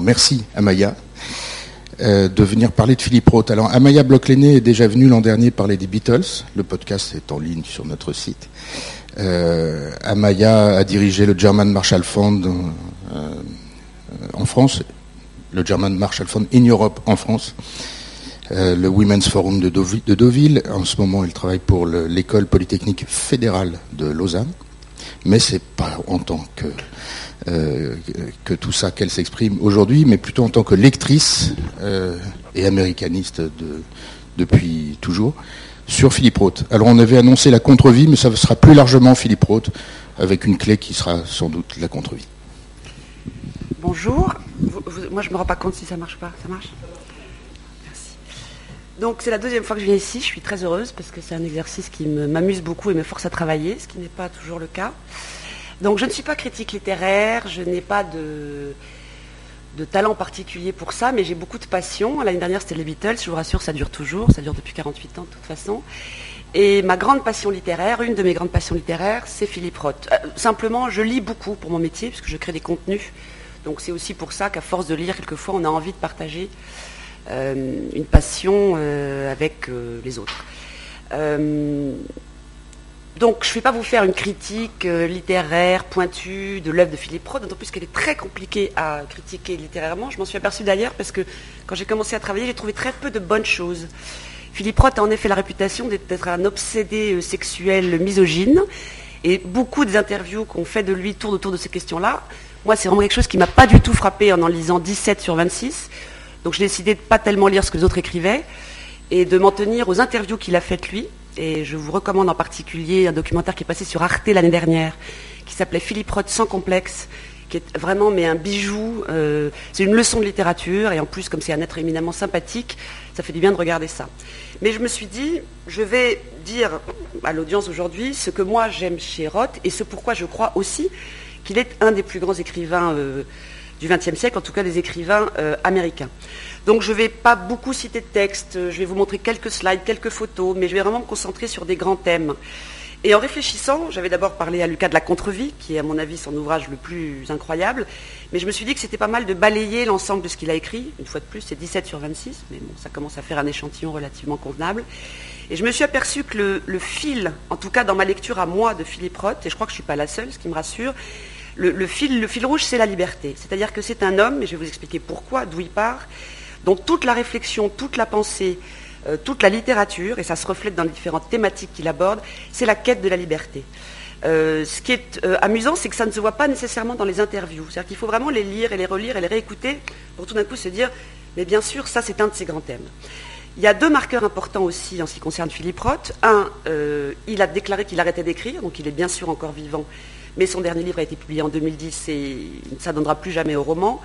merci Amaya euh, de venir parler de Philippe Roth. Alors Amaya Bloch-Lenné est déjà venue l'an dernier parler des Beatles. Le podcast est en ligne sur notre site. Euh, Amaya a dirigé le German Marshall Fund euh, en France, le German Marshall Fund in Europe en France, le Women's Forum de Deauville. En ce moment, il travaille pour l'école polytechnique fédérale de Lausanne, mais c'est pas en tant que euh, que tout ça qu'elle s'exprime aujourd'hui, mais plutôt en tant que lectrice euh, et américaniste depuis toujours, sur Philippe Roth. Alors on avait annoncé la contre-vie, mais ça sera plus largement Philippe Roth, avec une clé qui sera sans doute la contre-vie. Bonjour. moi je ne me rends pas compte si ça marche pas. Ça marche? Donc c'est la deuxième fois que je viens ici. Je suis très heureuse parce que c'est un exercice qui m'amuse beaucoup et me force à travailler, ce qui n'est pas toujours le cas. Donc je ne suis pas critique littéraire, je n'ai pas de, talent particulier pour ça, mais j'ai beaucoup de passion. L'année dernière, c'était les Beatles, je vous rassure, ça dure toujours, ça dure depuis 48 ans de toute façon. Et ma grande passion littéraire, une de mes grandes passions littéraires, c'est Philippe Roth. Euh, simplement, je lis beaucoup pour mon métier, puisque je crée des contenus. Donc c'est aussi pour ça qu'à force de lire, quelquefois, on a envie de partager une passion euh, avec les autres. Donc je ne vais pas vous faire une critique euh, littéraire pointue de l'œuvre de Philippe Roth, d'autant plus qu'elle est très compliquée à critiquer littérairement. Je m'en suis aperçue d'ailleurs parce que quand j'ai commencé à travailler, j'ai trouvé très peu de bonnes choses. Philippe Roth a en effet la réputation d'être un obsédé euh, sexuel misogyne, et beaucoup des interviews qu'on fait de lui tournent autour de ces questions-là. Moi, c'est vraiment quelque chose qui ne m'a pas du tout frappé en en lisant 17 sur 26. Donc j'ai décidé de ne pas tellement lire ce que les autres écrivaient et de m'en tenir aux interviews qu'il a faites lui et je vous recommande en particulier un documentaire qui est passé sur Arte l'année dernière, qui s'appelait Philippe Roth sans complexe, qui est vraiment mais un bijou. Euh, c'est une leçon de littérature, et en plus, comme c'est un être éminemment sympathique, ça fait du bien de regarder ça. Mais je me suis dit, je vais dire à l'audience aujourd'hui ce que moi j'aime chez Roth, et ce pourquoi je crois aussi qu'il est un des plus grands écrivains euh, du XXe siècle, en tout cas des écrivains euh, américains. Donc je ne vais pas beaucoup citer de textes, je vais vous montrer quelques slides, quelques photos, mais je vais vraiment me concentrer sur des grands thèmes. Et en réfléchissant, j'avais d'abord parlé à Lucas de la contre-vie, qui est à mon avis son ouvrage le plus incroyable, mais je me suis dit que c'était pas mal de balayer l'ensemble de ce qu'il a écrit. Une fois de plus, c'est 17 sur 26, mais bon, ça commence à faire un échantillon relativement convenable. Et je me suis aperçu que le, fil, en tout cas dans ma lecture à moi de Philippe Roth, et je crois que je ne suis pas la seule, ce qui me rassure, le, fil, rouge, c'est la liberté. C'est-à-dire que c'est un homme, et je vais vous expliquer pourquoi, d'où il part, donc toute la réflexion, toute la pensée, euh, toute la littérature, et ça se reflète dans les différentes thématiques qu'il aborde, c'est la quête de la liberté. Euh, ce qui est euh, amusant, c'est que ça ne se voit pas nécessairement dans les interviews. C'est-à-dire qu'il faut vraiment les lire et les relire et les réécouter pour tout d'un coup se dire, mais bien sûr, ça c'est un de ses grands thèmes. Il y a deux marqueurs importants aussi en ce qui concerne Philippe Roth. Un, il a déclaré qu'il arrêtait d'écrire, donc il est bien sûr encore vivant, mais son dernier livre a été publié en 2010 et ça ne donnera plus jamais au roman.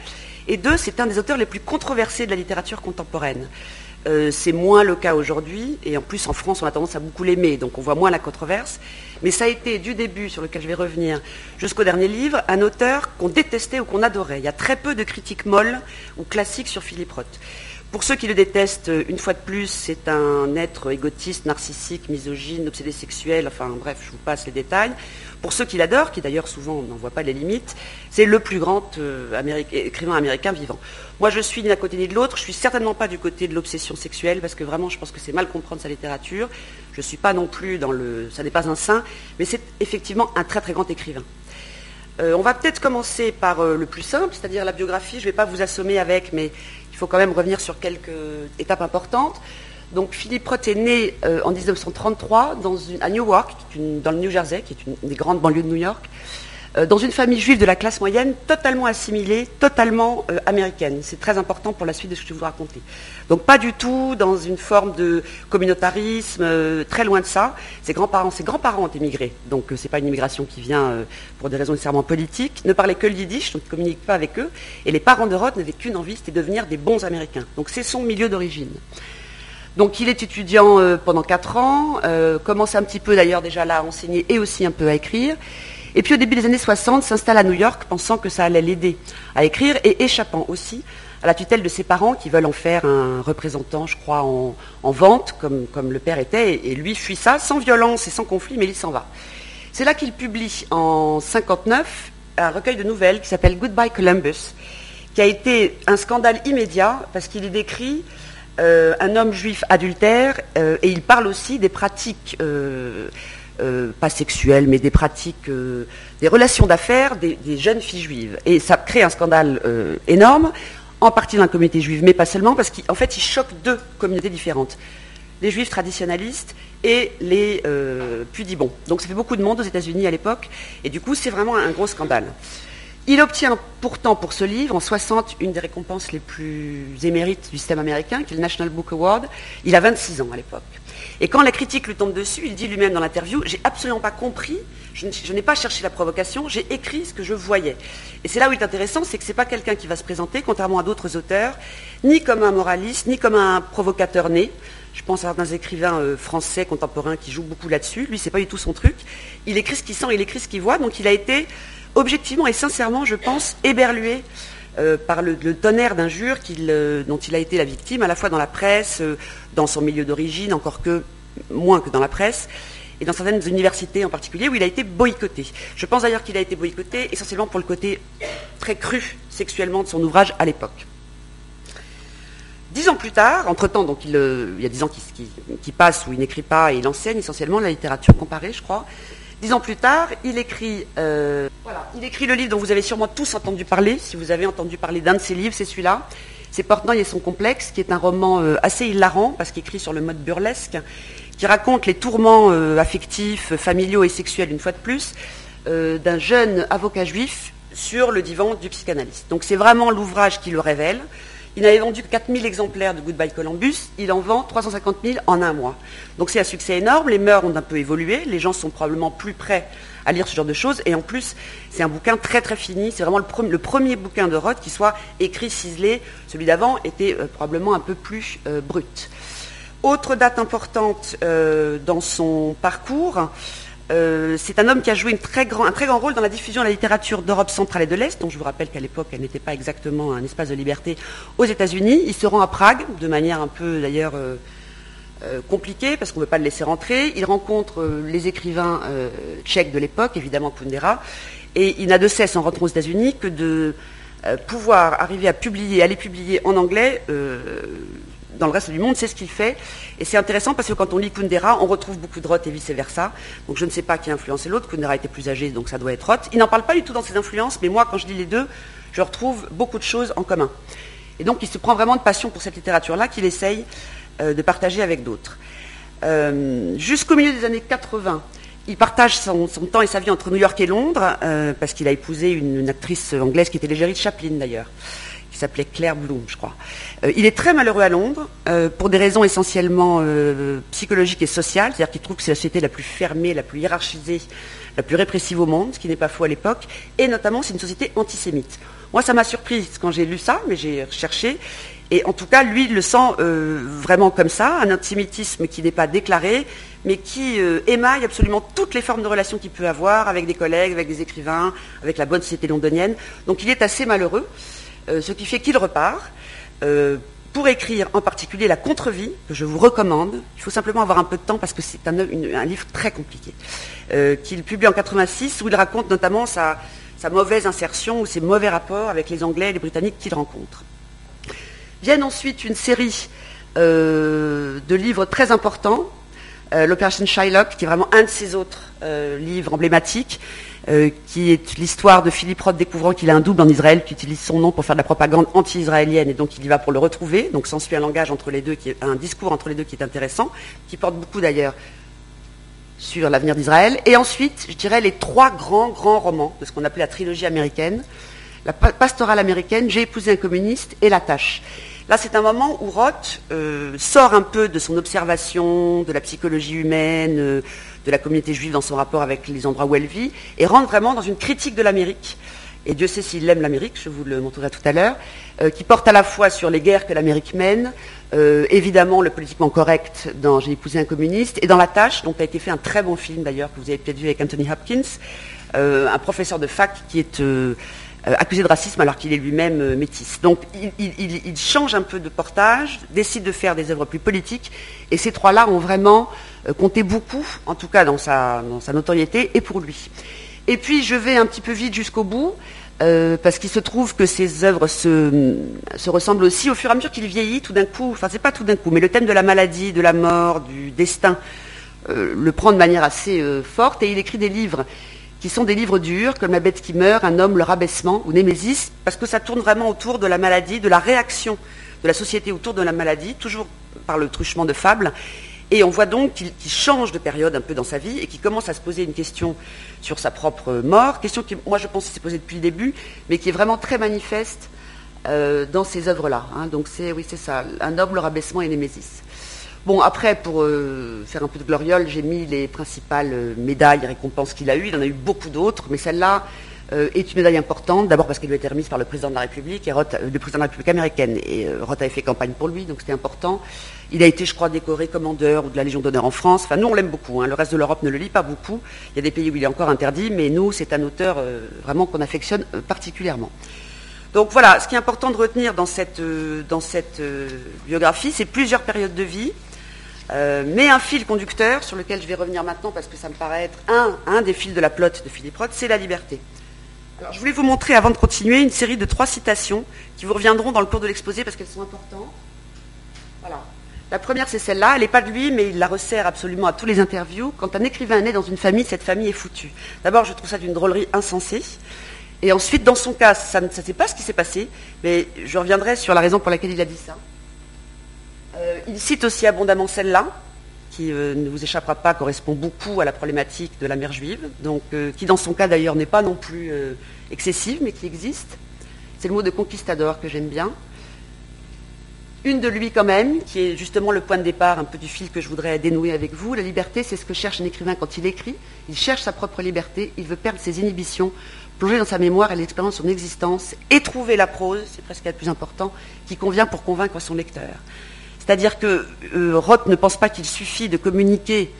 Et deux, c'est un des auteurs les plus controversés de la littérature contemporaine. Euh, c'est moins le cas aujourd'hui, et en plus en France on a tendance à beaucoup l'aimer, donc on voit moins la controverse. Mais ça a été du début, sur lequel je vais revenir, jusqu'au dernier livre, un auteur qu'on détestait ou qu'on adorait. Il y a très peu de critiques molles ou classiques sur Philippe Roth. Pour ceux qui le détestent, une fois de plus, c'est un être égotiste, narcissique, misogyne, obsédé sexuel, enfin bref, je vous passe les détails. Pour ceux qui l'adorent, qui d'ailleurs souvent n'en voient pas les limites, c'est le plus grand euh, écrivain américain vivant. Moi, je suis ni d'un côté ni de l'autre. Je suis certainement pas du côté de l'obsession sexuelle parce que vraiment, je pense que c'est mal comprendre sa littérature. Je ne suis pas non plus dans le, ça n'est pas un saint, mais c'est effectivement un très très grand écrivain. Euh, on va peut-être commencer par euh, le plus simple, c'est-à-dire la biographie. Je ne vais pas vous assommer avec, mais faut quand même revenir sur quelques étapes importantes. Donc Philippe Roth est né euh, en 1933 dans à Newark, dans le New Jersey, qui est une, des grandes banlieues de New York, dans une famille juive de la classe moyenne, totalement assimilée, totalement euh, américaine. C'est très important pour la suite de ce que je vais vous raconter. Donc pas du tout dans une forme de communautarisme, très loin de ça. Ses grands-parents, ses grands-parents ont émigré, donc ce n'est pas une immigration qui vient pour des raisons nécessairement politiques. Ne parlaient que le yiddish, donc ne communiquent pas avec eux. Et les parents de Roth n'avaient qu'une envie, c'était devenir des bons Américains. Donc c'est son milieu d'origine. Donc il est étudiant euh, pendant 4 ans, euh, commence un petit peu d'ailleurs déjà là à enseigner et aussi un peu à écrire. Et puis au début des années 60, s'installe à New York pensant que ça allait l'aider à écrire et échappant aussi à la tutelle de ses parents qui veulent en faire un représentant, je crois, en, vente, comme, comme, le père était. Et, lui fuit ça sans violence et sans conflit, mais il s'en va. C'est là qu'il publie en 59 un recueil de nouvelles qui s'appelle Goodbye Columbus, qui a été un scandale immédiat parce qu'il y décrit euh, un homme juif adultère euh, et il parle aussi des pratiques, euh, pas sexuelles, mais des pratiques, des relations d'affaires des, jeunes filles juives. Et ça crée un scandale énorme, en partie dans la communauté juive, mais pas seulement, parce qu'en fait, il choque deux communautés différentes. Les juifs traditionnalistes et les pudibons. Donc ça fait beaucoup de monde aux États-Unis à l'époque, et du coup, c'est vraiment un gros scandale. Il obtient pourtant pour ce livre, en 60, une des récompenses les plus émérites du système américain, qui est le National Book Award. Il a 26 ans à l'époque. Et quand la critique lui tombe dessus, il dit lui-même dans l'interview, j'ai absolument pas compris, je, n'ai pas cherché la provocation, j'ai écrit ce que je voyais. Et c'est là où il est intéressant, c'est que ce n'est pas quelqu'un qui va se présenter, contrairement à d'autres auteurs, ni comme un moraliste, ni comme un provocateur né. Je pense à certains écrivains euh, français contemporains qui jouent beaucoup là-dessus. Lui, c'est pas du tout son truc. Il écrit ce qu'il sent, il écrit ce qu'il voit. Donc, il a été objectivement et sincèrement, je pense, éberlué euh, par le, tonnerre d'injures euh, dont il a été la victime, à la fois dans la presse, euh, dans son milieu d'origine, encore que moins que dans la presse, et dans certaines universités en particulier, où il a été boycotté. Je pense d'ailleurs qu'il a été boycotté essentiellement pour le côté très cru sexuellement de son ouvrage à l'époque. Dix ans plus tard, entre-temps, donc il, y a dix ans qui, qui passent où il n'écrit pas et il enseigne essentiellement la littérature comparée, je crois, Dix ans plus tard, il écrit, euh, il écrit le livre dont vous avez sûrement tous entendu parler. Si vous avez entendu parler d'un de ses livres, c'est celui-là. C'est Portnoy et son complexe, qui est un roman euh, assez hilarant, parce qu'il écrit sur le mode burlesque, qui raconte les tourments euh, affectifs, familiaux et sexuels, une fois de plus, d'un jeune avocat juif sur le divan du psychanalyste. Donc c'est vraiment l'ouvrage qui le révèle. Il n'avait vendu que 4000 exemplaires de Goodbye Columbus, il en vend 350 000 en un mois. Donc c'est un succès énorme, les mœurs ont un peu évolué, les gens sont probablement plus prêts à lire ce genre de choses, et en plus, c'est un bouquin très très fini, c'est vraiment le, premier, bouquin de Roth qui soit écrit, ciselé, celui d'avant était euh, probablement un peu plus euh, brut. Autre date importante euh, dans son parcours, euh, c'est un homme qui a joué un très grand rôle dans la diffusion de la littérature d'Europe centrale et de l'Est, dont je vous rappelle qu'à l'époque, elle n'était pas exactement un espace de liberté aux États-Unis. Il se rend à Prague, de manière un peu d'ailleurs euh, euh, compliquée, parce qu'on ne veut pas le laisser rentrer. Il rencontre les écrivains tchèques de l'époque, évidemment Kundera, et il n'a de cesse, en rentrant aux États-Unis, que de pouvoir arriver à publier, à les publier en anglais dans le reste du monde, c'est ce qu'il fait. Et c'est intéressant parce que quand on lit Kundera, on retrouve beaucoup de Roth et vice-versa. Donc je ne sais pas qui a influencé l'autre. Kundera était plus âgé, donc ça doit être Roth. Il n'en parle pas du tout dans ses influences, mais moi, quand je lis les deux, je retrouve beaucoup de choses en commun. Et donc il se prend vraiment de passion pour cette littérature-là qu'il essaye euh, de partager avec d'autres. Euh, jusqu'au milieu des années 80, il partage son, temps et sa vie entre New York et Londres, euh, parce qu'il a épousé une, une, actrice anglaise qui était l'égérie de Chaplin d'ailleurs s'appelait Claire Bloom, je crois. Euh, il est très malheureux à Londres, euh, pour des raisons essentiellement euh, psychologiques et sociales, c'est-à-dire qu'il trouve que c'est la société la plus fermée, la plus hiérarchisée, la plus répressive au monde, ce qui n'est pas faux à l'époque, et notamment c'est une société antisémite. Moi, ça m'a surpris quand j'ai lu ça, mais j'ai recherché, et en tout cas, lui, il le sent vraiment comme ça, un antisémitisme qui n'est pas déclaré, mais qui émaille absolument toutes les formes de relations qu'il peut avoir avec des collègues, avec des écrivains, avec la bonne société londonienne. Donc il est assez malheureux. Euh, ce qui fait qu'il repart euh, pour écrire en particulier la contre-vie, que je vous recommande. Il faut simplement avoir un peu de temps parce que c'est un, livre très compliqué, euh, qu'il publie en 86, où il raconte notamment sa, mauvaise insertion ou ses mauvais rapports avec les Anglais et les Britanniques qu'il rencontre. Viennent ensuite une série de livres très importants, l'Operation Shylock, qui est vraiment un de ses autres livres emblématiques, euh, qui est l'histoire de Philippe Roth découvrant qu'il a un double en Israël, qui utilise son nom pour faire de la propagande anti-israélienne, et donc il y va pour le retrouver. Donc s'ensuit un langage entre les deux, un discours entre les deux qui est intéressant, qui porte beaucoup d'ailleurs sur l'avenir d'Israël. Et ensuite, je dirais les trois grands, grands romans de ce qu'on appelait la trilogie américaine. La pastorale américaine, J'ai épousé un communiste et La tâche. Là, c'est un moment où Roth euh, sort un peu de son observation de la psychologie humaine, euh, de la communauté juive dans son rapport avec les endroits où elle vit, et rentre vraiment dans une critique de l'Amérique. Et Dieu sait s'il aime l'Amérique, je vous le montrerai tout à l'heure, euh, qui porte à la fois sur les guerres que l'Amérique mène, euh, évidemment le politiquement correct dans J'ai épousé un communiste, et dans La Tâche, dont a été fait un très bon film d'ailleurs, que vous avez peut-être vu avec Anthony Hopkins, euh, un professeur de fac qui est accusé de racisme alors qu'il est lui-même métis. Donc il, change un peu de portage, décide de faire des œuvres plus politiques, et ces trois-là ont vraiment euh, comptait beaucoup, en tout cas dans sa, notoriété, et pour lui. Et puis je vais un petit peu vite jusqu'au bout. euh, parce qu'il se trouve que ses œuvres se, ressemblent aussi au fur et à mesure qu'il vieillit, tout d'un coup, enfin c'est pas tout d'un coup, mais le thème de la maladie, de la mort, du destin, euh, le prend de manière assez euh, forte, et il écrit des livres qui sont des livres durs, comme La bête qui meurt, Un homme, le rabaissement, ou Némésis, parce que ça tourne vraiment autour de la maladie, de la réaction de la société autour de la maladie, toujours par le truchement de fables, et on voit donc qu'il change de période un peu dans sa vie et qu'il commence à se poser une question sur sa propre mort, question qui, moi je pense, s'est posée depuis le début, mais qui est vraiment très manifeste euh, dans ces œuvres-là. Hein. Donc c'est, oui, c'est ça, un noble rabaissement et Némésis. Bon, après, pour euh, faire un peu de gloriole, j'ai mis les principales euh, médailles et récompenses qu'il a eues. Il en a eu beaucoup d'autres, mais celle-là, euh, est une médaille importante, d'abord parce qu'elle lui a été remise par le président de la République, et le président de la République américaine, et Roth avait fait campagne pour lui, donc c'était important. Il a été, je crois, décoré commandeur de la Légion d'honneur en France. Enfin, nous, on l'aime beaucoup. Hein. Le reste de l'Europe ne le lit pas beaucoup. Il y a des pays où il est encore interdit, mais nous, c'est un auteur vraiment qu'on affectionne particulièrement. Donc voilà, ce qui est important de retenir dans cette biographie, c'est plusieurs périodes de vie, mais un fil conducteur sur lequel je vais revenir maintenant parce que ça me paraît être un, un des fils de la plotte de Philippe Roth, c'est la liberté je voulais vous montrer, avant de continuer, une série de trois citations qui vous reviendront dans le cours de l'exposé parce qu'elles sont importantes. Voilà. La première, c'est celle-là. Elle n'est pas de lui, mais il la resserre absolument à tous les interviews. Quand un écrivain est né dans une famille, cette famille est foutue. D'abord, je trouve ça d'une drôlerie insensée. Et ensuite, dans son cas, ça ne sait pas ce qui s'est passé, mais je reviendrai sur la raison pour laquelle il a dit ça. Euh, il cite aussi abondamment celle-là, qui euh, ne vous échappera pas, correspond beaucoup à la problématique de la mère juive, donc, euh, qui dans son cas d'ailleurs n'est pas non plus excessive, mais qui existe. C'est le mot de conquistador que j'aime bien. Une de lui quand même, qui est justement le point de départ un peu du fil que je voudrais dénouer avec vous. La liberté, c'est ce que cherche un écrivain quand il écrit. Il cherche sa propre liberté, il veut perdre ses inhibitions, plonger dans sa mémoire et l'expérience de son existence, et trouver la prose, c'est presque le plus important, qui convient pour convaincre son lecteur. C'est-à-dire que euh, Roth ne pense pas qu'il suffit de communiquer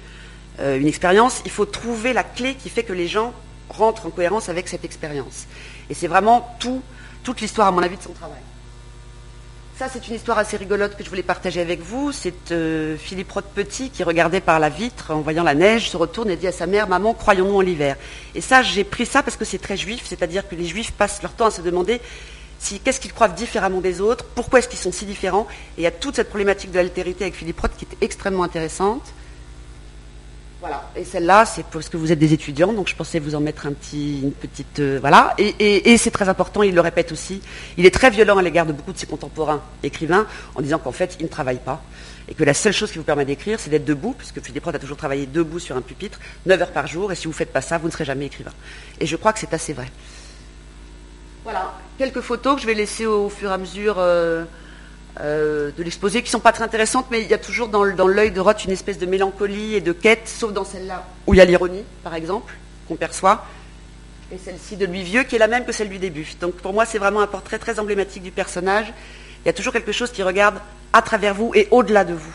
euh, une expérience, il faut trouver la clé qui fait que les gens rentrent en cohérence avec cette expérience. Et c'est vraiment tout, toute l'histoire, à mon avis, de son travail. Ça, c'est une histoire assez rigolote que je voulais partager avec vous. C'est euh, Philippe Roth Petit qui regardait par la vitre en voyant la neige, se retourne et dit à sa mère Maman, croyons-nous en l'hiver Et ça, j'ai pris ça parce que c'est très juif, c'est-à-dire que les juifs passent leur temps à se demander qu'est-ce qu'ils croient différemment des autres, pourquoi est-ce qu'ils sont si différents. Et il y a toute cette problématique de l'altérité avec Philippe Roth qui est extrêmement intéressante. Voilà. Et celle-là, c'est parce que vous êtes des étudiants, donc je pensais vous en mettre un petit, une petite, euh, voilà. Et, c'est très important, il le répète aussi. Il est très violent à l'égard de beaucoup de ses contemporains écrivains, en disant qu'en fait, il ne travaille pas et que la seule chose qui vous permet d'écrire, c'est d'être debout, puisque Philippe Roth a toujours travaillé debout sur un pupitre, 9 heures par jour, et si vous ne faites pas ça, vous ne serez jamais écrivain. Et je crois que c'est assez vrai. Voilà, quelques photos que je vais laisser au fur et à mesure euh, euh, de l'exposé, qui ne sont pas très intéressantes, mais il y a toujours dans, l'œil de Roth une espèce de mélancolie et de quête, sauf dans celle-là, où il y a l'ironie, par exemple, qu'on perçoit, et celle-ci de lui vieux, qui est la même que celle du début. Donc pour moi, c'est vraiment un portrait très emblématique du personnage. Il y a toujours quelque chose qui regarde à travers vous et au-delà de vous.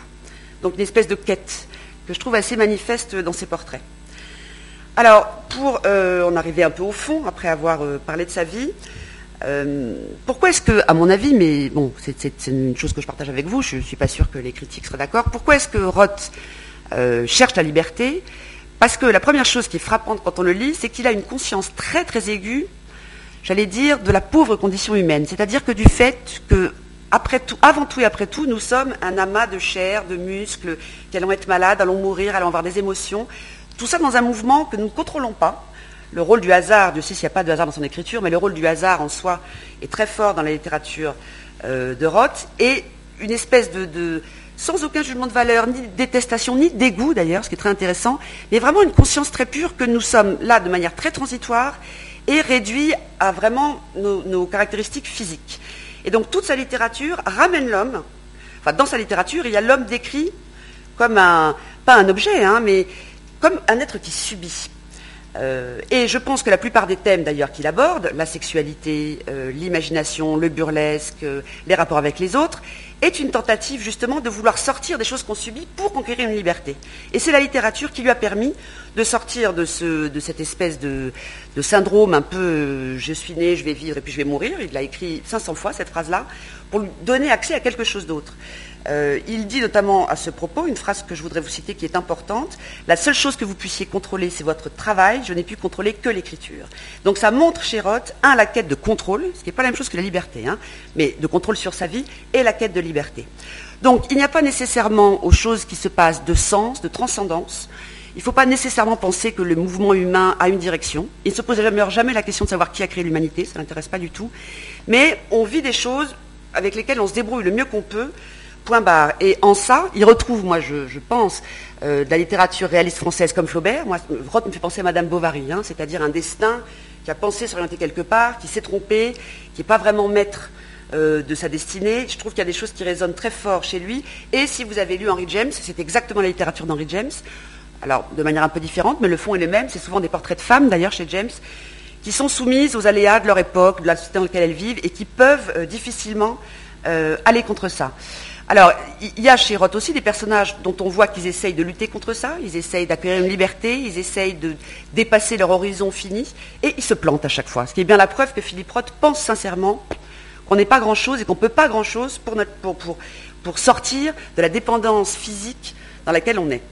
Donc une espèce de quête que je trouve assez manifeste dans ses portraits. Alors, pour euh, en arriver un peu au fond, après avoir euh, parlé de sa vie, euh, pourquoi est-ce que, à mon avis, mais bon, c'est une chose que je partage avec vous, je ne suis pas sûr que les critiques seraient d'accord, pourquoi est-ce que Roth cherche la liberté? Parce que la première chose qui est frappante quand on le lit, c'est qu'il a une conscience très très aiguë, j'allais dire, de la pauvre condition humaine. C'est-à-dire que du fait que, avant tout et après tout, nous sommes un amas de chair, de muscles, qui allons être malades, allons mourir, allons avoir des émotions, tout ça dans un mouvement que nous ne contrôlons pas. Le rôle du hasard, Dieu sait s'il n'y a pas de hasard dans son écriture, mais le rôle du hasard en soi est très fort dans la littérature euh, de Roth, et une espèce de, sans aucun jugement de valeur, ni détestation, ni dégoût d'ailleurs, ce qui est très intéressant, mais vraiment une conscience très pure que nous sommes là de manière très transitoire et réduits à vraiment nos, nos caractéristiques physiques. Et donc toute sa littérature ramène l'homme, enfin dans sa littérature, il y a l'homme décrit comme un, pas un objet, hein, mais comme un être qui subit. Euh, et je pense que la plupart des thèmes d'ailleurs qu'il aborde, la sexualité, euh, l'imagination, le burlesque, euh, les rapports avec les autres, est une tentative justement de vouloir sortir des choses qu'on subit pour conquérir une liberté. Et c'est la littérature qui lui a permis de sortir de, ce, de cette espèce de, de syndrome un peu je suis né, je vais vivre et puis je vais mourir. Il l'a écrit 500 fois cette phrase-là, pour lui donner accès à quelque chose d'autre. Euh, il dit notamment à ce propos une phrase que je voudrais vous citer qui est importante. La seule chose que vous puissiez contrôler, c'est votre travail. Je n'ai pu contrôler que l'écriture. Donc ça montre chez Roth, un, la quête de contrôle, ce qui n'est pas la même chose que la liberté, hein, mais de contrôle sur sa vie, et la quête de liberté. Donc il n'y a pas nécessairement aux choses qui se passent de sens, de transcendance. Il ne faut pas nécessairement penser que le mouvement humain a une direction. Il ne se pose jamais, jamais la question de savoir qui a créé l'humanité, ça ne l'intéresse pas du tout. Mais on vit des choses avec lesquelles on se débrouille le mieux qu'on peut, Et en ça, il retrouve, moi je, pense, euh, de la littérature réaliste française comme Flaubert. Moi, Roth me fait penser à Madame Bovary, hein, c'est-à-dire un destin qui a pensé s'orienter quelque part, qui s'est trompé, qui n'est pas vraiment maître euh, de sa destinée. Je trouve qu'il y a des choses qui résonnent très fort chez lui. Et si vous avez lu Henry James, c'est exactement la littérature d'Henry James alors de manière un peu différente, mais le fond est le même. C'est souvent des portraits de femmes, d'ailleurs, chez James, qui sont soumises aux aléas de leur époque, de la société dans laquelle elles vivent, et qui peuvent euh, difficilement aller contre ça. Alors, il y a chez Roth aussi des personnages dont on voit qu'ils essayent de lutter contre ça, ils essayent d'acquérir une liberté, ils essayent de dépasser leur horizon fini, et ils se plantent à chaque fois. Ce qui est bien la preuve que Philippe Roth pense sincèrement qu'on n'est pas grand-chose et qu'on ne peut pas grand-chose pour, pour sortir de la dépendance physique dans laquelle on est.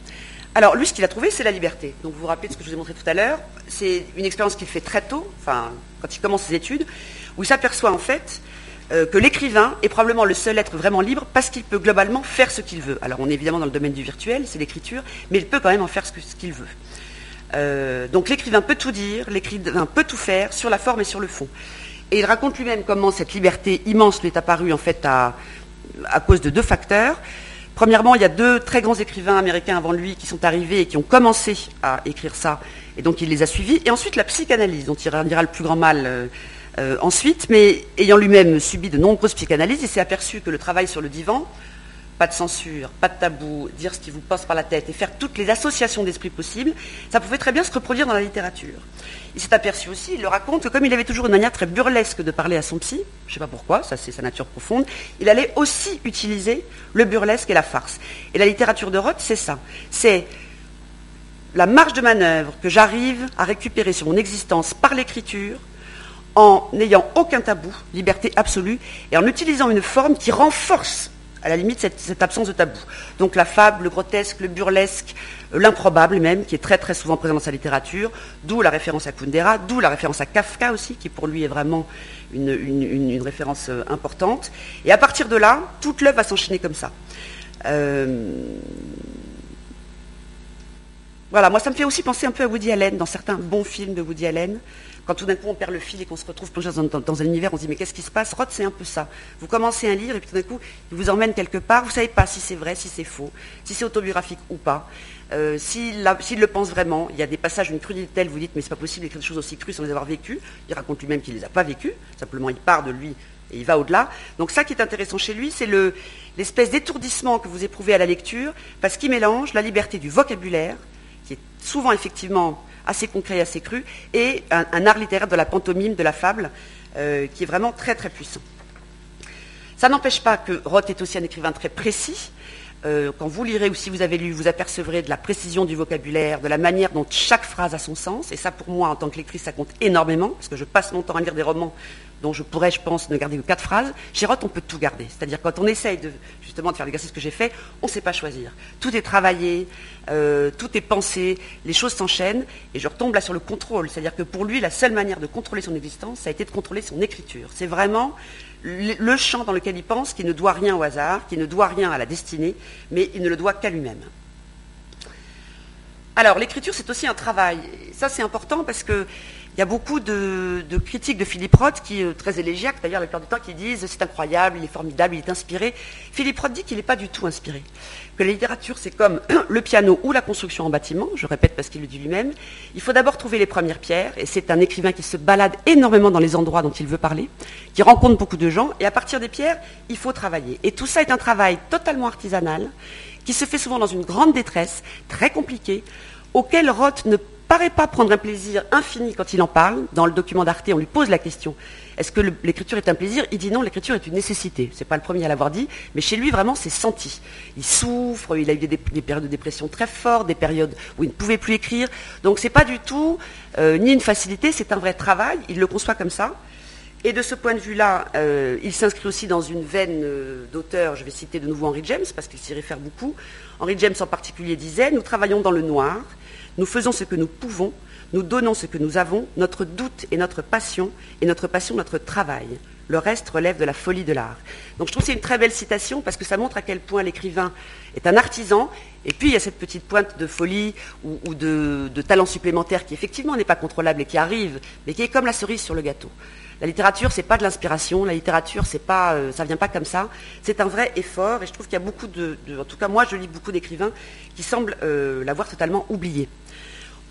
Alors, lui, ce qu'il a trouvé, c'est la liberté. Donc, vous vous rappelez de ce que je vous ai montré tout à l'heure. C'est une expérience qu'il fait très tôt, enfin, quand il commence ses études, où il s'aperçoit en fait euh, que l'écrivain est probablement le seul être vraiment libre parce qu'il peut globalement faire ce qu'il veut. Alors, on est évidemment dans le domaine du virtuel, c'est l'écriture, mais il peut quand même en faire ce qu'il veut. Euh, donc, l'écrivain peut tout dire, l'écrivain peut tout faire sur la forme et sur le fond. Et il raconte lui-même comment cette liberté immense lui est apparue en fait à cause de deux facteurs. Premièrement, il y a deux très grands écrivains américains avant lui qui sont arrivés et qui ont commencé à écrire ça, et donc il les a suivis. Et ensuite, la psychanalyse, dont il dira le plus grand mal euh, ensuite, mais ayant lui-même subi de nombreuses psychanalyses, il s'est aperçu que le travail sur le divan, pas de censure, pas de tabou, dire ce qui vous passe par la tête et faire toutes les associations d'esprit possibles, ça pouvait très bien se reproduire dans la littérature. Il s'est aperçu aussi, il le raconte, que comme il avait toujours une manière très burlesque de parler à son psy, je ne sais pas pourquoi, ça c'est sa nature profonde, il allait aussi utiliser le burlesque et la farce. Et la littérature de Roth, c'est ça. C'est la marge de manœuvre que j'arrive à récupérer sur mon existence par l'écriture, en n'ayant aucun tabou, liberté absolue, et en utilisant une forme qui renforce à la limite cette, absence de tabou. Donc la fable, le grotesque, le burlesque, euh, l'improbable même, qui est très très souvent présent dans sa littérature, d'où la référence à Kundera, d'où la référence à Kafka aussi, qui pour lui est vraiment une, référence euh, importante. Et à partir de là, toute l'œuvre va s'enchaîner comme ça. Euh, voilà, moi ça me fait aussi penser un peu à Woody Allen, dans certains bons films de Woody Allen. Quand tout d'un coup on perd le fil et qu'on se retrouve plongé dans, un univers, on se dit mais qu'est-ce qui se passe? Roth, c'est un peu ça. Vous commencez un livre et puis tout d'un coup, il vous emmène quelque part, vous ne savez pas si c'est vrai, si c'est faux, si c'est autobiographique ou pas. Euh, s'il, le pense vraiment, il y a des passages d'une crudité telle, vous dites mais c'est pas possible d'écrire des choses aussi crues sans les avoir vécues. Il raconte lui-même qu'il ne les a pas vécues, simplement il part de lui et il va au-delà. Donc ça qui est intéressant chez lui, c'est l'espèce d'étourdissement que vous éprouvez à la lecture, parce qu'il mélange la liberté du vocabulaire, qui est souvent effectivement assez concret, assez cru, et un, art littéraire de la pantomime, de la fable, euh, qui est vraiment très très puissant. Ça n'empêche pas que Roth est aussi un écrivain très précis. Euh, quand vous lirez ou si vous avez lu, vous apercevrez de la précision du vocabulaire, de la manière dont chaque phrase a son sens. Et ça, pour moi, en tant que lectrice, ça compte énormément, parce que je passe mon temps à lire des romans dont je pourrais, je pense, ne garder que quatre phrases. Chez on peut tout garder. C'est-à-dire quand on essaye de, justement de faire l'exercice que j'ai fait, on ne sait pas choisir. Tout est travaillé, euh, tout est pensé, les choses s'enchaînent, et je retombe là sur le contrôle. C'est-à-dire que pour lui, la seule manière de contrôler son existence, ça a été de contrôler son écriture. C'est vraiment le champ dans lequel il pense, qui ne doit rien au hasard, qui ne doit rien à la destinée, mais il ne le doit qu'à lui-même. Alors, l'écriture, c'est aussi un travail. ça, c'est important parce que il y a beaucoup de, critiques de Philippe Roth, qui est très élégiaques d'ailleurs la plupart du temps, qui disent c'est incroyable, il est formidable, il est inspiré. Philippe Roth dit qu'il n'est pas du tout inspiré. Que la littérature, c'est comme le piano ou la construction en bâtiment, je répète parce qu'il le dit lui-même. Il faut d'abord trouver les premières pierres, et c'est un écrivain qui se balade énormément dans les endroits dont il veut parler, qui rencontre beaucoup de gens, et à partir des pierres, il faut travailler. Et tout ça est un travail totalement artisanal, qui se fait souvent dans une grande détresse, très compliquée, auquel Roth ne paraît pas prendre un plaisir infini quand il en parle. Dans le document d'Arte, on lui pose la question est-ce que l'écriture est un plaisir? Il dit non, l'écriture est une nécessité. C'est pas le premier à l'avoir dit, mais chez lui, vraiment, c'est senti. Il souffre, il a eu des, périodes de dépression très fortes, des périodes où il ne pouvait plus écrire. Donc c'est pas du tout euh, ni une facilité, c'est un vrai travail. Il le conçoit comme ça. Et de ce point de vue-là, euh, il s'inscrit aussi dans une veine euh, d'auteurs. Je vais citer de nouveau Henry James, parce qu'il s'y réfère beaucoup. Henry James en particulier disait, nous travaillons dans le noir, nous faisons ce que nous pouvons, nous donnons ce que nous avons, notre doute et notre passion, et notre passion notre travail. Le reste relève de la folie de l'art. Donc je trouve que c'est une très belle citation parce que ça montre à quel point l'écrivain est un artisan. Et puis il y a cette petite pointe de folie ou, de, talent supplémentaire qui effectivement n'est pas contrôlable et qui arrive, mais qui est comme la cerise sur le gâteau. La littérature, c'est pas de l'inspiration. La littérature, c'est pas, euh, ça vient pas comme ça. C'est un vrai effort. Et je trouve qu'il y a beaucoup de, en tout cas moi, je lis beaucoup d'écrivains qui semblent euh, l'avoir totalement oublié.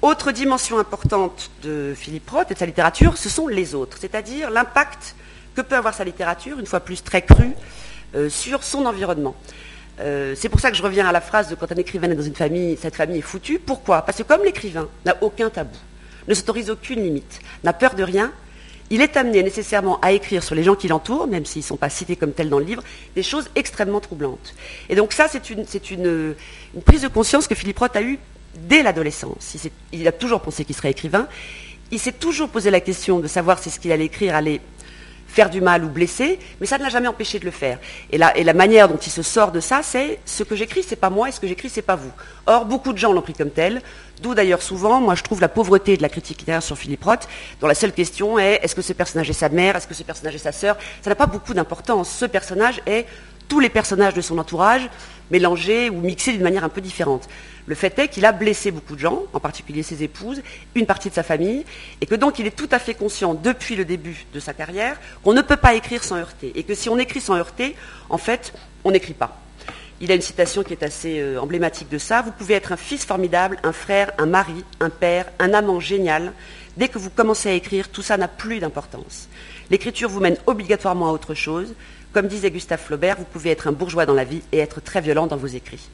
Autre dimension importante de Philippe Roth et de sa littérature, ce sont les autres, c'est-à-dire l'impact que peut avoir sa littérature, une fois plus très crue, euh, sur son environnement. Euh, c'est pour ça que je reviens à la phrase de quand un écrivain est dans une famille, cette famille est foutue. Pourquoi? Parce que comme l'écrivain n'a aucun tabou, ne s'autorise aucune limite, n'a peur de rien, il est amené nécessairement à écrire sur les gens qui l'entourent, même s'ils ne sont pas cités comme tels dans le livre, des choses extrêmement troublantes. Et donc ça, c'est une, une, prise de conscience que Philippe Roth a eue dès l'adolescence. Il, a toujours pensé qu'il serait écrivain. Il s'est toujours posé la question de savoir si ce qu'il allait écrire allait faire du mal ou blesser, mais ça ne l'a jamais empêché de le faire. Et la, et la manière dont il se sort de ça, c'est ce que j'écris, c'est pas moi, et ce que j'écris, c'est pas vous. Or, beaucoup de gens l'ont pris comme tel, d'où d'ailleurs souvent, moi je trouve la pauvreté de la critique littéraire sur Philippe Roth, dont la seule question est est-ce que ce personnage est sa mère, est-ce que ce personnage est sa sœur? Ça n'a pas beaucoup d'importance. Ce personnage est tous les personnages de son entourage, mélangés ou mixés d'une manière un peu différente. Le fait est qu'il a blessé beaucoup de gens, en particulier ses épouses, une partie de sa famille, et que donc il est tout à fait conscient depuis le début de sa carrière qu'on ne peut pas écrire sans heurter, et que si on écrit sans heurter, en fait, on n'écrit pas. Il a une citation qui est assez euh, emblématique de ça. Vous pouvez être un fils formidable, un frère, un mari, un père, un amant génial. Dès que vous commencez à écrire, tout ça n'a plus d'importance. L'écriture vous mène obligatoirement à autre chose. Comme disait Gustave Flaubert, vous pouvez être un bourgeois dans la vie et être très violent dans vos écrits.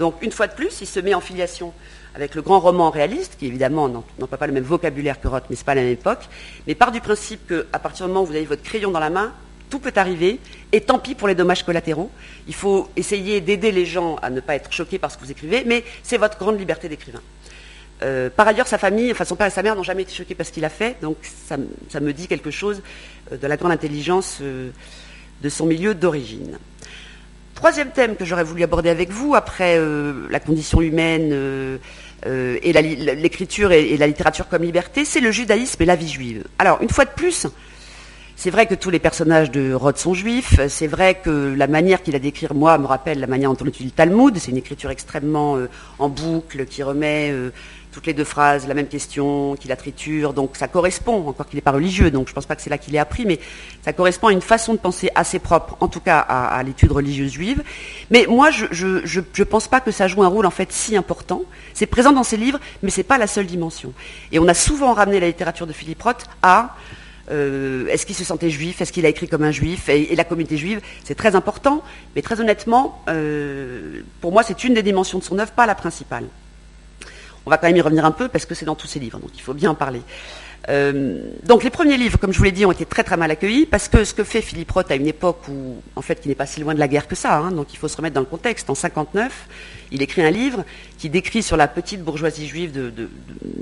Donc, une fois de plus, il se met en filiation avec le grand roman réaliste, qui évidemment n'a pas le même vocabulaire que Roth, mais ce n'est pas la même époque, mais part du principe qu'à partir du moment où vous avez votre crayon dans la main, tout peut arriver, et tant pis pour les dommages collatéraux. Il faut essayer d'aider les gens à ne pas être choqués par ce que vous écrivez, mais c'est votre grande liberté d'écrivain. Euh, par ailleurs, sa famille, enfin son père et sa mère n'ont jamais été choqués par ce qu'il a fait, donc ça, me dit quelque chose euh, de la grande intelligence euh, de son milieu d'origine. Troisième thème que j'aurais voulu aborder avec vous, après euh, la condition humaine euh, euh, et l'écriture et, la littérature comme liberté, c'est le judaïsme et la vie juive. Alors, une fois de plus, c'est vrai que tous les personnages de Roth sont juifs, c'est vrai que la manière qu'il a d'écrire, moi, me rappelle la manière dont on étudie le Talmud, c'est une écriture extrêmement en boucle, qui remet toutes les deux phrases, la même question, qui la triture, donc ça correspond, encore qu'il n'est pas religieux, donc je ne pense pas que c'est là qu'il ait appris, mais ça correspond à une façon de penser assez propre, en tout cas à, l'étude religieuse juive. Mais moi, je ne pense pas que ça joue un rôle en fait si important. C'est présent dans ses livres, mais ce n'est pas la seule dimension. Et on a souvent ramené la littérature de Philippe Roth à euh, est-ce qu'il se sentait juif Est-ce qu'il a écrit comme un juif et, la communauté juive, c'est très important, mais très honnêtement, euh, pour moi, c'est une des dimensions de son œuvre, pas la principale. On va quand même y revenir un peu parce que c'est dans tous ces livres, donc il faut bien en parler. Euh, donc les premiers livres, comme je vous l'ai dit, ont été très très mal accueillis parce que ce que fait Philippe Roth à une époque où, en fait, qui n'est pas si loin de la guerre que ça, hein, donc il faut se remettre dans le contexte. En 59, il écrit un livre qui décrit sur la petite bourgeoisie juive de,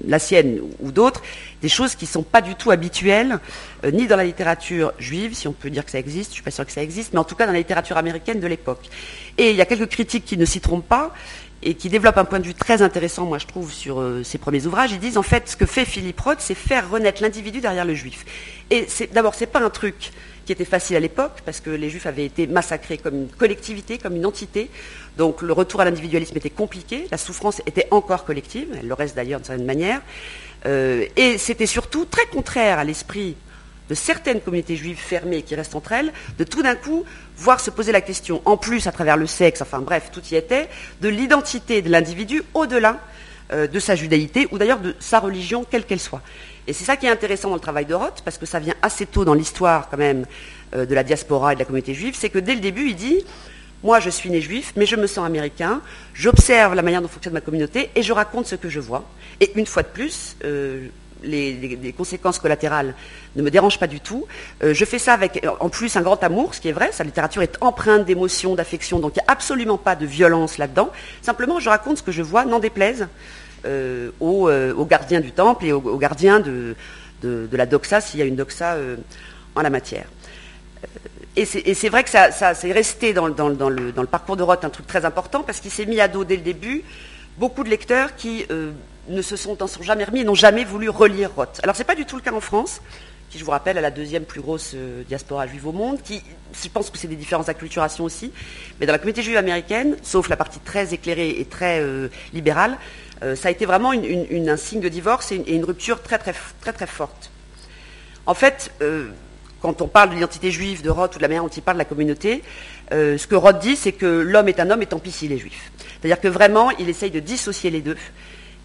la sienne ou d'autres des choses qui ne sont pas du tout habituelles, euh, ni dans la littérature juive, si on peut dire que ça existe, je ne suis pas sûr que ça existe, mais en tout cas dans la littérature américaine de l'époque. Et il y a quelques critiques qui ne s'y trompent pas et qui développent un point de vue très intéressant, moi je trouve, sur euh, ses premiers ouvrages. Ils disent en fait ce que fait Philippe Roth, c'est faire renaître l'individu derrière le juif. Et d'abord, c'est pas un truc qui était facile à l'époque, parce que les juifs avaient été massacrés comme une collectivité, comme une entité. Donc le retour à l'individualisme était compliqué, la souffrance était encore collective, elle le reste d'ailleurs d'une certaine manière. Euh, et c'était surtout très contraire à l'esprit de certaines communautés juives fermées qui restent entre elles, de tout d'un coup voir se poser la question, en plus à travers le sexe, enfin bref, tout y était, de l'identité de l'individu au-delà euh, de sa judaïté ou d'ailleurs de sa religion, quelle qu'elle soit. Et c'est ça qui est intéressant dans le travail de Roth, parce que ça vient assez tôt dans l'histoire quand même euh, de la diaspora et de la communauté juive, c'est que dès le début, il dit moi, je suis né juif, mais je me sens américain. J'observe la manière dont fonctionne ma communauté et je raconte ce que je vois. Et une fois de plus, euh, les, conséquences collatérales ne me dérangent pas du tout. Euh, je fais ça avec en plus un grand amour, ce qui est vrai. Sa littérature est empreinte d'émotions, d'affection, donc il n'y a absolument pas de violence là-dedans. Simplement, je raconte ce que je vois, n'en déplaise euh, aux, gardiens du temple et aux, gardiens de, la doxa, s'il y a une doxa en la matière. Et c'est vrai que ça, ça resté dans, le, parcours de Roth un truc très important parce qu'il s'est mis à dos dès le début beaucoup de lecteurs qui ne se sont, jamais remis et n'ont jamais voulu relire Roth. Alors ce n'est pas du tout le cas en France qui, je vous rappelle, est la deuxième plus grosse euh, diaspora juive au monde, qui, je pense que c'est des différences d'acculturation aussi, mais dans la communauté juive américaine, sauf la partie très éclairée et très euh, libérale, euh, ça a été vraiment un signe de divorce et une, rupture très très très très forte. En fait, quand on parle de l'identité juive de Roth ou de la manière dont il parle de la communauté, ce que Roth dit, c'est que l'homme est un homme et tant pis s'il est juif. C'est-à-dire que vraiment, il essaye de dissocier les deux.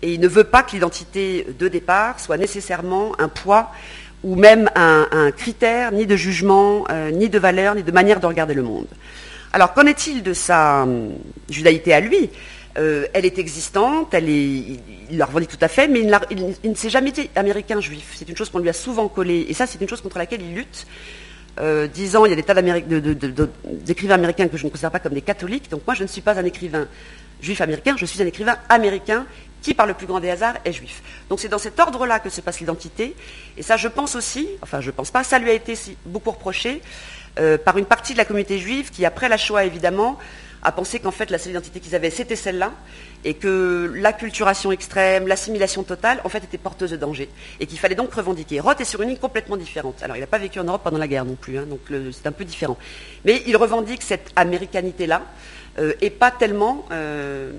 Et il ne veut pas que l'identité de départ soit nécessairement un poids ou même un, critère, ni de jugement, euh, ni de valeur, ni de manière de regarder le monde. Alors qu'en est-il de sa hum, judaïté à lui? Euh, Elle est existante, elle est, il la revendique tout à fait, mais il, ne s'est jamais été américain juif. C'est une chose qu'on lui a souvent collée, et ça c'est une chose contre laquelle il lutte. Euh, disant il y a des tas d'écrivains américains que je ne considère pas comme des catholiques, donc moi je ne suis pas un écrivain juif américain, je suis un écrivain américain qui, par le plus grand des hasards, est juif. Donc c'est dans cet ordre-là que se passe l'identité. Et ça, je pense aussi, enfin je pense pas, ça lui a été beaucoup reproché euh, par une partie de la communauté juive qui, après la Shoah évidemment, a pensé qu'en fait la seule identité qu'ils avaient, c'était celle-là, et que l'acculturation extrême, l'assimilation totale, en fait, était porteuse de danger, et qu'il fallait donc revendiquer. Roth est sur une ligne complètement différente. Alors, il n'a pas vécu en Europe pendant la guerre non plus, hein, donc c'est un peu différent. Mais il revendique cette américanité-là, et pas tellement euh,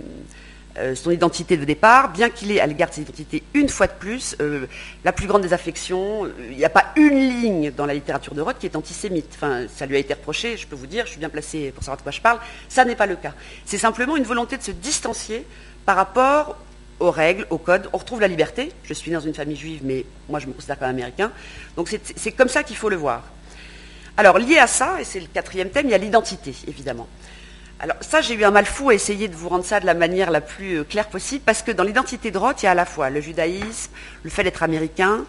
euh, son identité de départ, bien qu'il ait à l'égard de ses identités une fois de plus euh, la plus grande des affections. Il n'y a pas une ligne dans la littérature de Roth qui est antisémite. Enfin, ça lui a été reproché, je peux vous dire, je suis bien placé pour savoir de quoi je parle. Ça n'est pas le cas. C'est simplement une volonté de se distancier par rapport aux règles, aux codes. On retrouve la liberté. Je suis dans une famille juive, mais moi je me considère comme américain. Donc c'est comme ça qu'il faut le voir. Alors lié à ça, et c'est le quatrième thème, il y a l'identité, évidemment. Alors ça, j'ai eu un mal fou à essayer de vous rendre ça de la manière la plus euh, claire possible, parce que dans l'identité de Roth, il y a à la fois le judaïsme, le fait d'être américain,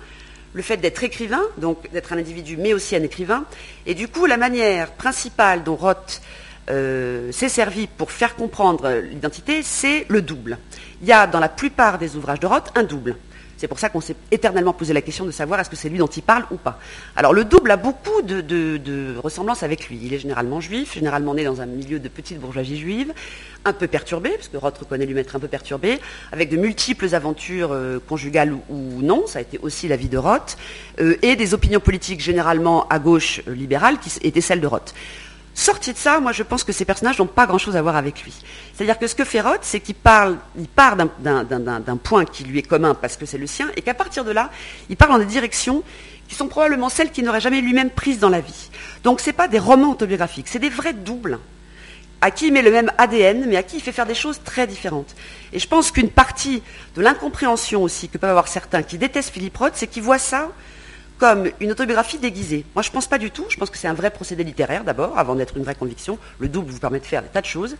le fait d'être écrivain, donc d'être un individu, mais aussi un écrivain. Et du coup, la manière principale dont Roth euh, s'est servi pour faire comprendre l'identité, c'est le double. Il y a dans la plupart des ouvrages de Roth un double. C'est pour ça qu'on s'est éternellement posé la question de savoir est-ce que c'est lui dont il parle ou pas. Alors le double a beaucoup de, ressemblances avec lui. Il est généralement juif, généralement né dans un milieu de petite bourgeoisie juive, un peu perturbé, parce que Roth reconnaît lui être un peu perturbé, avec de multiples aventures euh, conjugales ou, non, ça a été aussi la vie de Roth, euh, et des opinions politiques généralement à gauche euh, libérales qui étaient celles de Roth. Sorti de ça, moi je pense que ces personnages n'ont pas grand-chose à voir avec lui. C'est-à-dire que ce que fait Roth, c'est qu'il parle, part d'un point qui lui est commun parce que c'est le sien, et qu'à partir de là, il parle dans des directions qui sont probablement celles qu'il n'aurait jamais lui-même prises dans la vie. Donc ce n'est pas des romans autobiographiques, c'est des vrais doubles à qui il met le même ADN, mais à qui il fait faire des choses très différentes. Et je pense qu'une partie de l'incompréhension aussi que peuvent avoir certains qui détestent Philippe Roth, c'est qu'ils voient ça comme une autobiographie déguisée. Moi, je ne pense pas du tout. Je pense que c'est un vrai procédé littéraire, d'abord, avant d'être une vraie conviction. Le double vous permet de faire des tas de choses.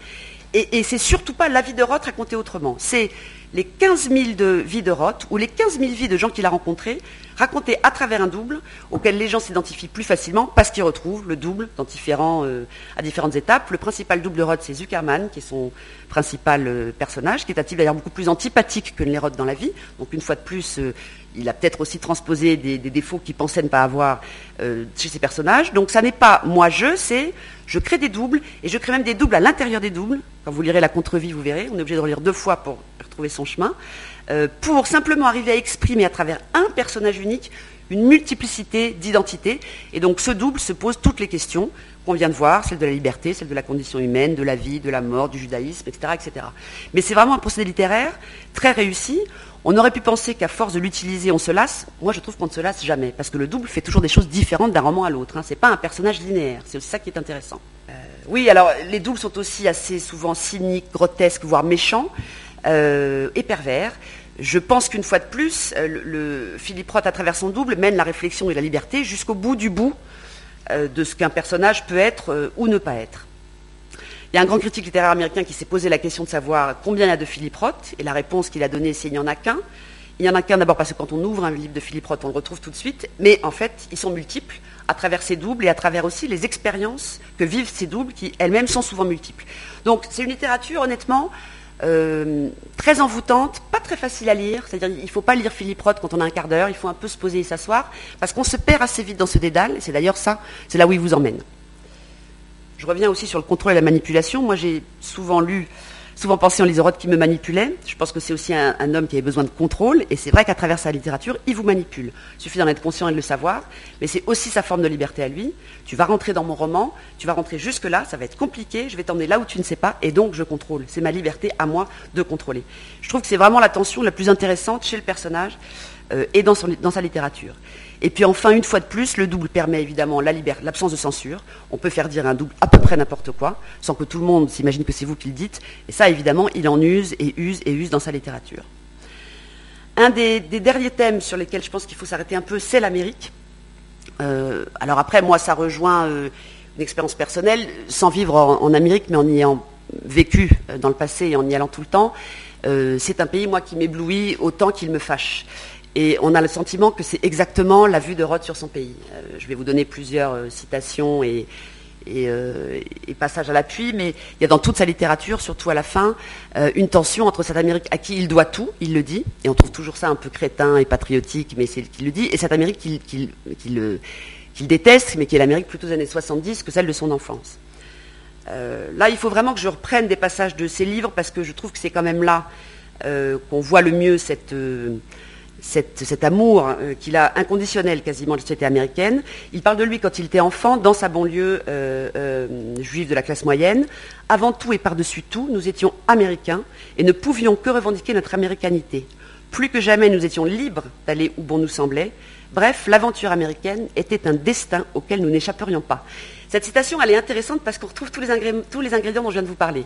Et, c'est surtout pas la vie de Roth racontée autrement. C'est les 15 000 de vies de Roth, ou les 15 000 vies de gens qu'il a rencontrés, racontées à travers un double, auquel les gens s'identifient plus facilement, parce qu'ils retrouvent le double euh, à différentes étapes. Le principal double de Roth, c'est Zuckerman, qui est son principal euh, personnage, qui est un type d'ailleurs beaucoup plus antipathique que les Roth dans la vie. Donc, une fois de plus, euh, il a peut-être aussi transposé des, défauts qu'il pensait ne pas avoir chez ses personnages. Donc ça n'est pas moi je, c'est je crée des doubles et je crée même des doubles à l'intérieur des doubles. Quand vous lirez la contre-vie, vous verrez, on est obligé de relire deux fois pour retrouver son chemin, euh, pour simplement arriver à exprimer à travers un personnage unique une multiplicité d'identités. Et donc ce double se pose toutes les questions qu'on vient de voir, celle de la liberté, celle de la condition humaine, de la vie, de la mort, du judaïsme, etc. etc. Mais c'est vraiment un procédé littéraire très réussi. On aurait pu penser qu'à force de l'utiliser, on se lasse. Moi, je trouve qu'on ne se lasse jamais, parce que le double fait toujours des choses différentes d'un roman à l'autre. Hein. Ce n'est pas un personnage linéaire. C'est ça qui est intéressant. Euh, oui, alors les doubles sont aussi assez souvent cyniques, grotesques, voire méchants euh, et pervers. Je pense qu'une fois de plus, euh, Philippe Roth, à travers son double, mène la réflexion et la liberté jusqu'au bout du bout de ce qu'un personnage peut être ou ne pas être. Il y a un grand critique littéraire américain qui s'est posé la question de savoir combien il y a de Philippe Roth, et la réponse qu'il a donnée, c'est qu'il n'y en a qu'un. Il n'y en a qu'un d'abord parce que quand on ouvre un livre de Philippe Roth, on le retrouve tout de suite, mais en fait, ils sont multiples à travers ces doubles et à travers aussi les expériences que vivent ces doubles qui elles-mêmes sont souvent multiples. Donc c'est une littérature, honnêtement, très envoûtante, pas très facile à lire. C'est-à-dire, il ne faut pas lire Philippe Roth quand on a un quart d'heure. Il faut un peu se poser et s'asseoir, parce qu'on se perd assez vite dans ce dédale. Et c'est d'ailleurs ça, c'est là où il vous emmène. Je reviens aussi sur le contrôle et la manipulation. Moi, j'ai souvent lu souvent pensé en Roth qui me manipulait. Je pense que c'est aussi un, homme qui avait besoin de contrôle, et c'est vrai qu'à travers sa littérature, il vous manipule. Il suffit d'en être conscient et de le savoir, mais c'est aussi sa forme de liberté à lui. Tu vas rentrer dans mon roman, tu vas rentrer jusque-là, ça va être compliqué, je vais t'emmener là où tu ne sais pas, et donc je contrôle. C'est ma liberté à moi de contrôler. Je trouve que c'est vraiment la tension la plus intéressante chez le personnage euh, et dans sa littérature. Et puis enfin, une fois de plus, le double permet évidemment l'absence de censure. On peut faire dire un double à peu près n'importe quoi, sans que tout le monde s'imagine que c'est vous qui le dites. Et ça, évidemment, il en use et use et use dans sa littérature. Un des, derniers thèmes sur lesquels je pense qu'il faut s'arrêter un peu, c'est l'Amérique. Euh, alors après, moi, ça rejoint euh, une expérience personnelle, sans vivre en, Amérique, mais en y ayant vécu euh, dans le passé et en y allant tout le temps. c'est un pays, moi, qui m'éblouit autant qu'il me fâche. Et on a le sentiment que c'est exactement la vue de Roth sur son pays. Euh, je vais vous donner plusieurs euh, citations et, euh, passages à l'appui, mais il y a dans toute sa littérature, surtout à la fin, une tension entre cette Amérique à qui il doit tout, il le dit, et on trouve toujours ça un peu crétin et patriotique, mais c'est qu'il le dit, et cette Amérique qu'il déteste, mais qui est l'Amérique plutôt des années 70 que celle de son enfance. là, il faut vraiment que je reprenne des passages de ses livres, parce que je trouve que c'est quand même là qu'on voit le mieux cette cet amour euh, qu'il a inconditionnel quasiment de la société américaine. Il parle de lui quand il était enfant, dans sa banlieue euh, euh, juive de la classe moyenne. Avant tout et par-dessus tout, nous étions américains et ne pouvions que revendiquer notre américanité. Plus que jamais, nous étions libres d'aller où bon nous semblait. Bref, l'aventure américaine était un destin auquel nous n'échapperions pas. Cette citation, elle est intéressante parce qu'on retrouve tous les, tous les ingrédients dont je viens de vous parler.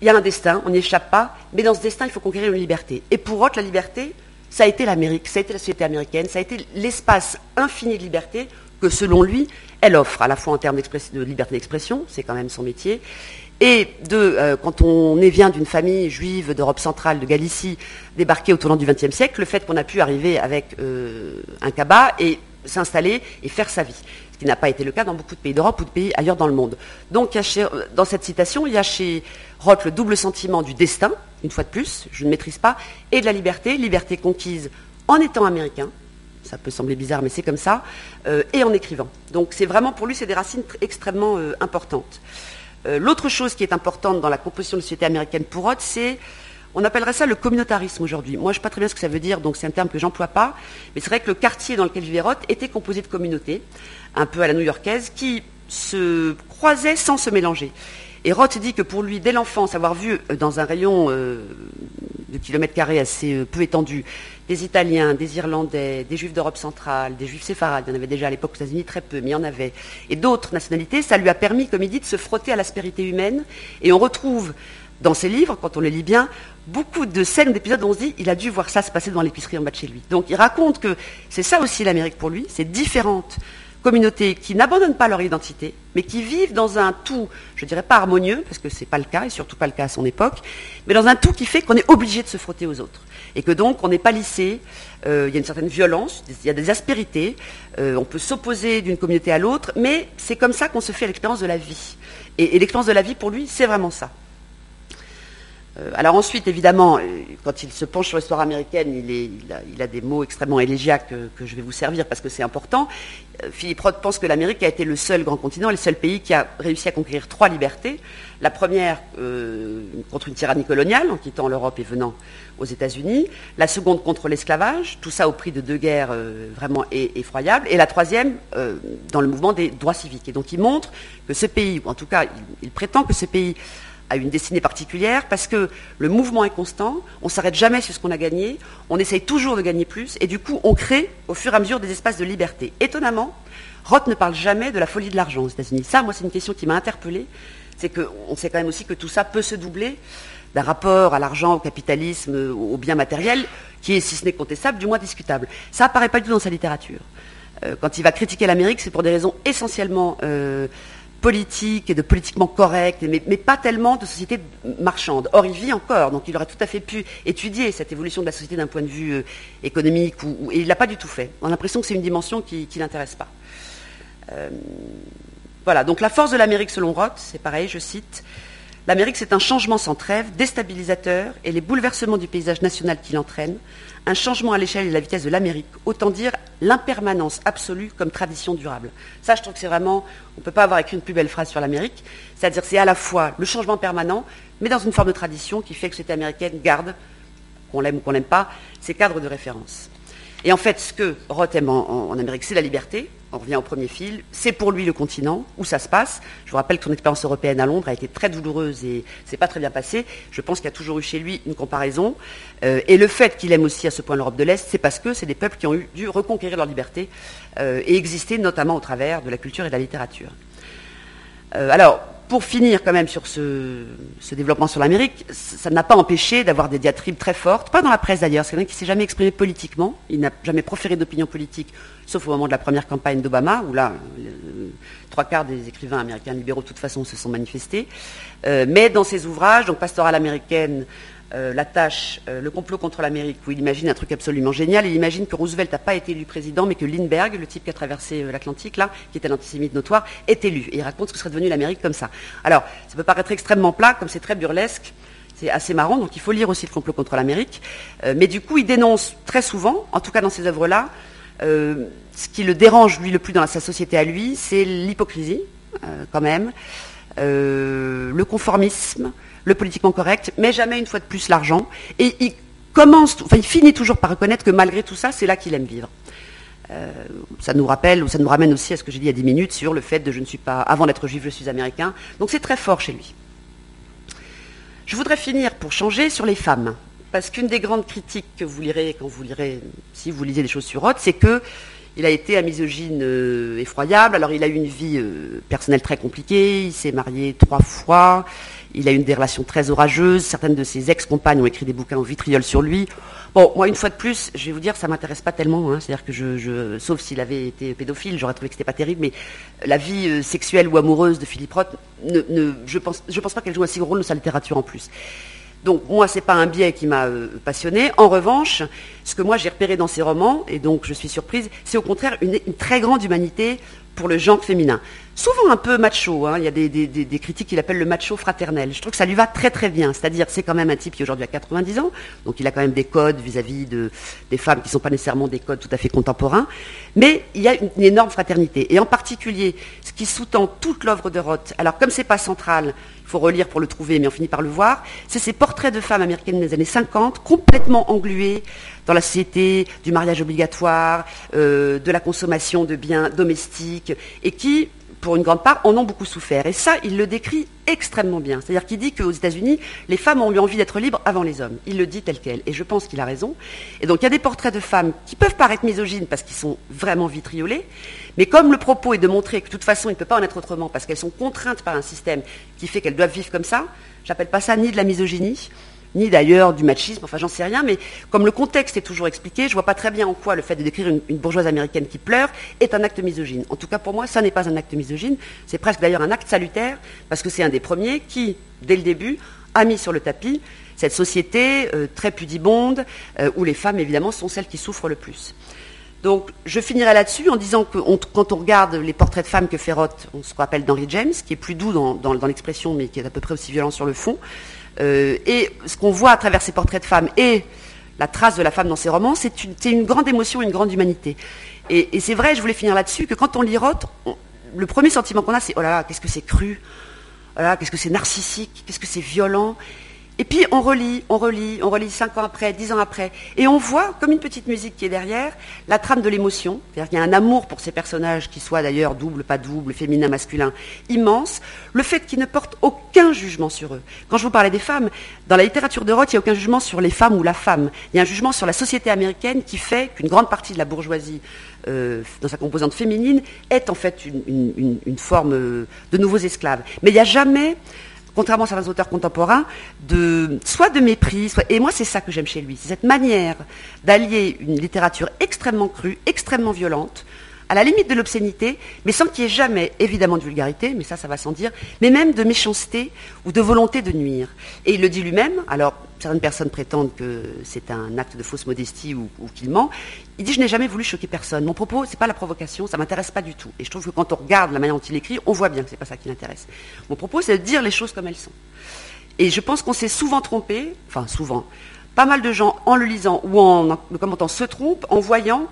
Il y a un destin, on n'y échappe pas, mais dans ce destin, il faut conquérir une liberté. Et pour Roth, la liberté, ça a été l'Amérique, ça a été la société américaine, ça a été l'espace infini de liberté que, selon lui, elle offre, à la fois en termes de liberté d'expression, c'est quand même son métier, et de, euh, quand on est vient d'une famille juive d'Europe centrale, de Galicie, débarquée au tournant du XXe siècle, le fait qu'on a pu arriver avec euh, un cabas et s'installer et faire sa vie. Qui n'a pas été le cas dans beaucoup de pays d'Europe ou de pays ailleurs dans le monde. Donc, dans cette citation, il y a chez Roth le double sentiment du destin, une fois de plus, je ne maîtrise pas, et de la liberté, liberté conquise en étant américain, ça peut sembler bizarre, mais c'est comme ça, euh, et en écrivant. Donc c'est vraiment pour lui, c'est des racines extrêmement euh, importantes. Euh, l'autre chose qui est importante dans la composition de la société américaine pour Roth, c'est, on appellerait ça le communautarisme aujourd'hui. Moi, je ne sais pas très bien ce que ça veut dire, donc c'est un terme que j'emploie pas, mais c'est vrai que le quartier dans lequel vivait Roth était composé de communautés, un peu à la new-yorkaise, qui se croisaient sans se mélanger. Et Roth dit que pour lui, dès l'enfance, avoir vu euh, dans un rayon euh, de kilomètres carrés assez euh, peu étendu des Italiens, des Irlandais, des Juifs d'Europe centrale, des Juifs séfarades, il y en avait déjà à l'époque aux États-Unis très peu, mais il y en avait, et d'autres nationalités, ça lui a permis, comme il dit, de se frotter à l'aspérité humaine. Et on retrouve dans ses livres, quand on les lit bien, beaucoup de scènes, d'épisodes où on se dit, il a dû voir ça se passer dans l'épicerie en bas de chez lui. Donc il raconte que c'est ça aussi l'Amérique pour lui, c'est différente communautés qui n'abandonnent pas leur identité, mais qui vivent dans un tout, je ne dirais pas harmonieux, parce que ce n'est pas le cas, et surtout pas le cas à son époque, mais dans un tout qui fait qu'on est obligé de se frotter aux autres. Et que donc on n'est pas lissé, euh, il y a une certaine violence, il y a des aspérités, euh, on peut s'opposer d'une communauté à l'autre, mais c'est comme ça qu'on se fait l'expérience de la vie. et l'expérience de la vie, pour lui, c'est vraiment ça. Euh, alors ensuite, évidemment, euh, quand il se penche sur l'histoire américaine, il, a, des mots extrêmement élégiaques que, je vais vous servir parce que c'est important. Euh, Philippe Roth pense que l'Amérique a été le seul grand continent, le seul pays qui a réussi à conquérir trois libertés. La première contre une tyrannie coloniale, en quittant l'Europe et venant aux États-Unis. La seconde contre l'esclavage, tout ça au prix de deux guerres vraiment effroyables. Et la troisième dans le mouvement des droits civiques. Et donc il montre que ce pays, ou en tout cas il prétend que ce pays a une destinée particulière parce que le mouvement est constant, on ne s'arrête jamais sur ce qu'on a gagné, on essaye toujours de gagner plus, et du coup on crée au fur et à mesure des espaces de liberté. Étonnamment, Roth ne parle jamais de la folie de l'argent aux États-Unis. Ça, moi, c'est une question qui m'a interpellée. C'est qu'on sait quand même aussi que tout ça peut se doubler d'un rapport à l'argent, au capitalisme, aux biens matériels, qui est, si ce n'est contestable, du moins discutable. Ça apparaît pas du tout dans sa littérature. Euh, quand il va critiquer l'Amérique, c'est pour des raisons essentiellement euh, politique et de politiquement correct, mais, pas tellement de société marchande. Or, il vit encore, donc il aurait tout à fait pu étudier cette évolution de la société d'un point de vue euh, économique, et il ne l'a pas du tout fait. On a l'impression que c'est une dimension qui ne l'intéresse pas. Euh, voilà, donc la force de l'Amérique selon Roth, c'est pareil, je cite, L'Amérique, c'est un changement sans trêve, déstabilisateur, et les bouleversements du paysage national qui l'entraînent, un changement à l'échelle et la vitesse de l'Amérique, autant dire l'impermanence absolue comme tradition durable. Ça, je trouve que c'est vraiment, on ne peut pas avoir écrit une plus belle phrase sur l'Amérique, c'est-à-dire c'est à la fois le changement permanent, mais dans une forme de tradition qui fait que cette américaine garde, qu'on l'aime ou qu'on n'aime pas, ses cadres de référence. Et en fait, ce que Roth aime en, Amérique, c'est la liberté. On revient au premier fil. C'est pour lui le continent où ça se passe. Je vous rappelle que son expérience européenne à Londres a été très douloureuse et c'est pas très bien passé. Je pense qu'il y a toujours eu chez lui une comparaison. Euh, et le fait qu'il aime aussi à ce point l'Europe de l'Est, c'est parce que c'est des peuples qui ont eu, dû reconquérir leur liberté euh, et exister notamment au travers de la culture et de la littérature. Euh, alors, pour finir quand même sur ce, développement sur l'Amérique, ça n'a pas empêché d'avoir des diatribes très fortes, pas dans la presse d'ailleurs, c'est quelqu'un qui s'est jamais exprimé politiquement, il n'a jamais proféré d'opinion politique, sauf au moment de la première campagne d'Obama, où là, trois quarts des écrivains américains libéraux de toute façon se sont manifestés. Euh, mais dans ses ouvrages, donc Pastorale américaine, euh, la tâche, euh, le complot contre l'Amérique, où il imagine un truc absolument génial. Il imagine que Roosevelt n'a pas été élu président, mais que Lindbergh, le type qui a traversé euh, l'Atlantique, là, qui était un antisémite notoire, est élu. Et il raconte ce que serait devenu l'Amérique comme ça. Alors, ça peut paraître extrêmement plat, comme c'est très burlesque. C'est assez marrant, donc il faut lire aussi le complot contre l'Amérique. mais du coup, il dénonce très souvent, en tout cas dans ces œuvres-là, ce qui le dérange lui le plus dans sa société à lui, c'est l'hypocrisie, quand même, le conformisme, le politiquement correct, mais jamais une fois de plus l'argent. Et il commence, enfin, il finit toujours par reconnaître que malgré tout ça, c'est là qu'il aime vivre. Euh, ça nous rappelle, ou ça nous ramène aussi à ce que j'ai dit il y a 10 minutes sur le fait de je ne suis pas, avant d'être juif, je suis américain. Donc c'est très fort chez lui. Je voudrais finir pour changer sur les femmes. Parce qu'une des grandes critiques que vous lirez quand vous lirez, si vous lisez des choses sur Roth, c'est que il a été un misogyne euh, effroyable. Alors il a eu une vie euh, personnelle très compliquée. Il s'est marié trois fois. Il a eu des relations très orageuses. Certaines de ses ex-compagnes ont écrit des bouquins au vitriol sur lui. Bon, moi, une fois de plus, je vais vous dire, ça m'intéresse pas tellement. Hein. C'est-à-dire que sauf s'il avait été pédophile, j'aurais trouvé que c'était pas terrible. Mais la vie euh, sexuelle ou amoureuse de Philippe Roth, ne, je pense, pas qu'elle joue un si gros rôle dans sa littérature en plus. Donc moi, c'est pas un biais qui m'a euh, passionné. En revanche, ce que moi j'ai repéré dans ses romans, et donc je suis surprise, c'est au contraire une, très grande humanité pour le genre féminin. Souvent un peu macho, hein. il y a des, critiques qu'il appelle le macho fraternel. Je trouve que ça lui va très très bien, c'est-à-dire c'est quand même un type qui aujourd'hui a 90 ans, donc il a quand même des codes vis-à-vis de, des femmes qui ne sont pas nécessairement des codes tout à fait contemporains, mais il y a une, énorme fraternité. Et en particulier, ce qui sous-tend toute l'œuvre de Roth, alors comme c'est pas central, il faut relire pour le trouver, mais on finit par le voir, c'est ces portraits de femmes américaines des années 50, complètement engluées dans la société du mariage obligatoire, euh, de la consommation de biens domestiques, et qui, pour une grande part, en ont beaucoup souffert. Et ça, il le décrit extrêmement bien. C'est-à-dire qu'il dit qu'aux États-Unis, les femmes ont eu envie d'être libres avant les hommes. Il le dit tel quel. Et je pense qu'il a raison. Et donc, il y a des portraits de femmes qui peuvent paraître misogynes parce qu'ils sont vraiment vitriolés. Mais comme le propos est de montrer que de toute façon, il ne peut pas en être autrement parce qu'elles sont contraintes par un système qui fait qu'elles doivent vivre comme ça, j'appelle pas ça ni de la misogynie, ni d'ailleurs du machisme, enfin j'en sais rien, mais comme le contexte est toujours expliqué, je ne vois pas très bien en quoi le fait de décrire une, bourgeoise américaine qui pleure est un acte misogyne. En tout cas pour moi, ça n'est pas un acte misogyne, c'est presque d'ailleurs un acte salutaire, parce que c'est un des premiers qui, dès le début, a mis sur le tapis cette société euh, très pudibonde, euh, où les femmes évidemment sont celles qui souffrent le plus. Donc je finirai là-dessus en disant que quand on regarde les portraits de femmes que fait Roth, on se rappelle d'Henry James, qui est plus doux dans l'expression, mais qui est à peu près aussi violent sur le fond. Euh, et ce qu'on voit à travers ces portraits de femmes et la trace de la femme dans ces romans, c'est une, grande émotion, une grande humanité. Et, c'est vrai, je voulais finir là-dessus, que quand on lit Roth, le premier sentiment qu'on a, c'est oh là là, qu'est-ce que c'est cru, oh qu'est-ce que c'est narcissique, qu'est-ce que c'est violent? Et puis on relit, on relit, on relit cinq ans après, dix ans après, et on voit, comme une petite musique qui est derrière, la trame de l'émotion. C'est-à-dire qu'il y a un amour pour ces personnages, qui soient d'ailleurs double, pas double, féminin, masculin, immense. Le fait qu'ils ne portent aucun jugement sur eux. Quand je vous parlais des femmes, dans la littérature de Roth, il n'y a aucun jugement sur les femmes ou la femme. Il y a un jugement sur la société américaine qui fait qu'une grande partie de la bourgeoisie euh, dans sa composante féminine, est en fait une, forme euh, de nouveaux esclaves. Mais il n'y a jamais contrairement à certains auteurs contemporains, soit de mépris, et moi c'est ça que j'aime chez lui, c'est cette manière d'allier une littérature extrêmement crue, extrêmement violente, à la limite de l'obscénité, mais sans qu'il y ait jamais, évidemment, de vulgarité, mais ça, ça va sans dire, mais même de méchanceté ou de volonté de nuire. Et il le dit lui-même, alors certaines personnes prétendent que c'est un acte de fausse modestie ou, qu'il ment. Il dit, je n'ai jamais voulu choquer personne. Mon propos, c'est pas la provocation, ça m'intéresse pas du tout. Et je trouve que quand on regarde la manière dont il écrit, on voit bien que c'est pas ça qui l'intéresse. Mon propos, c'est de dire les choses comme elles sont. Et je pense qu'on s'est souvent trompé, enfin souvent, pas mal de gens en le lisant ou en le commentant se trompent en voyant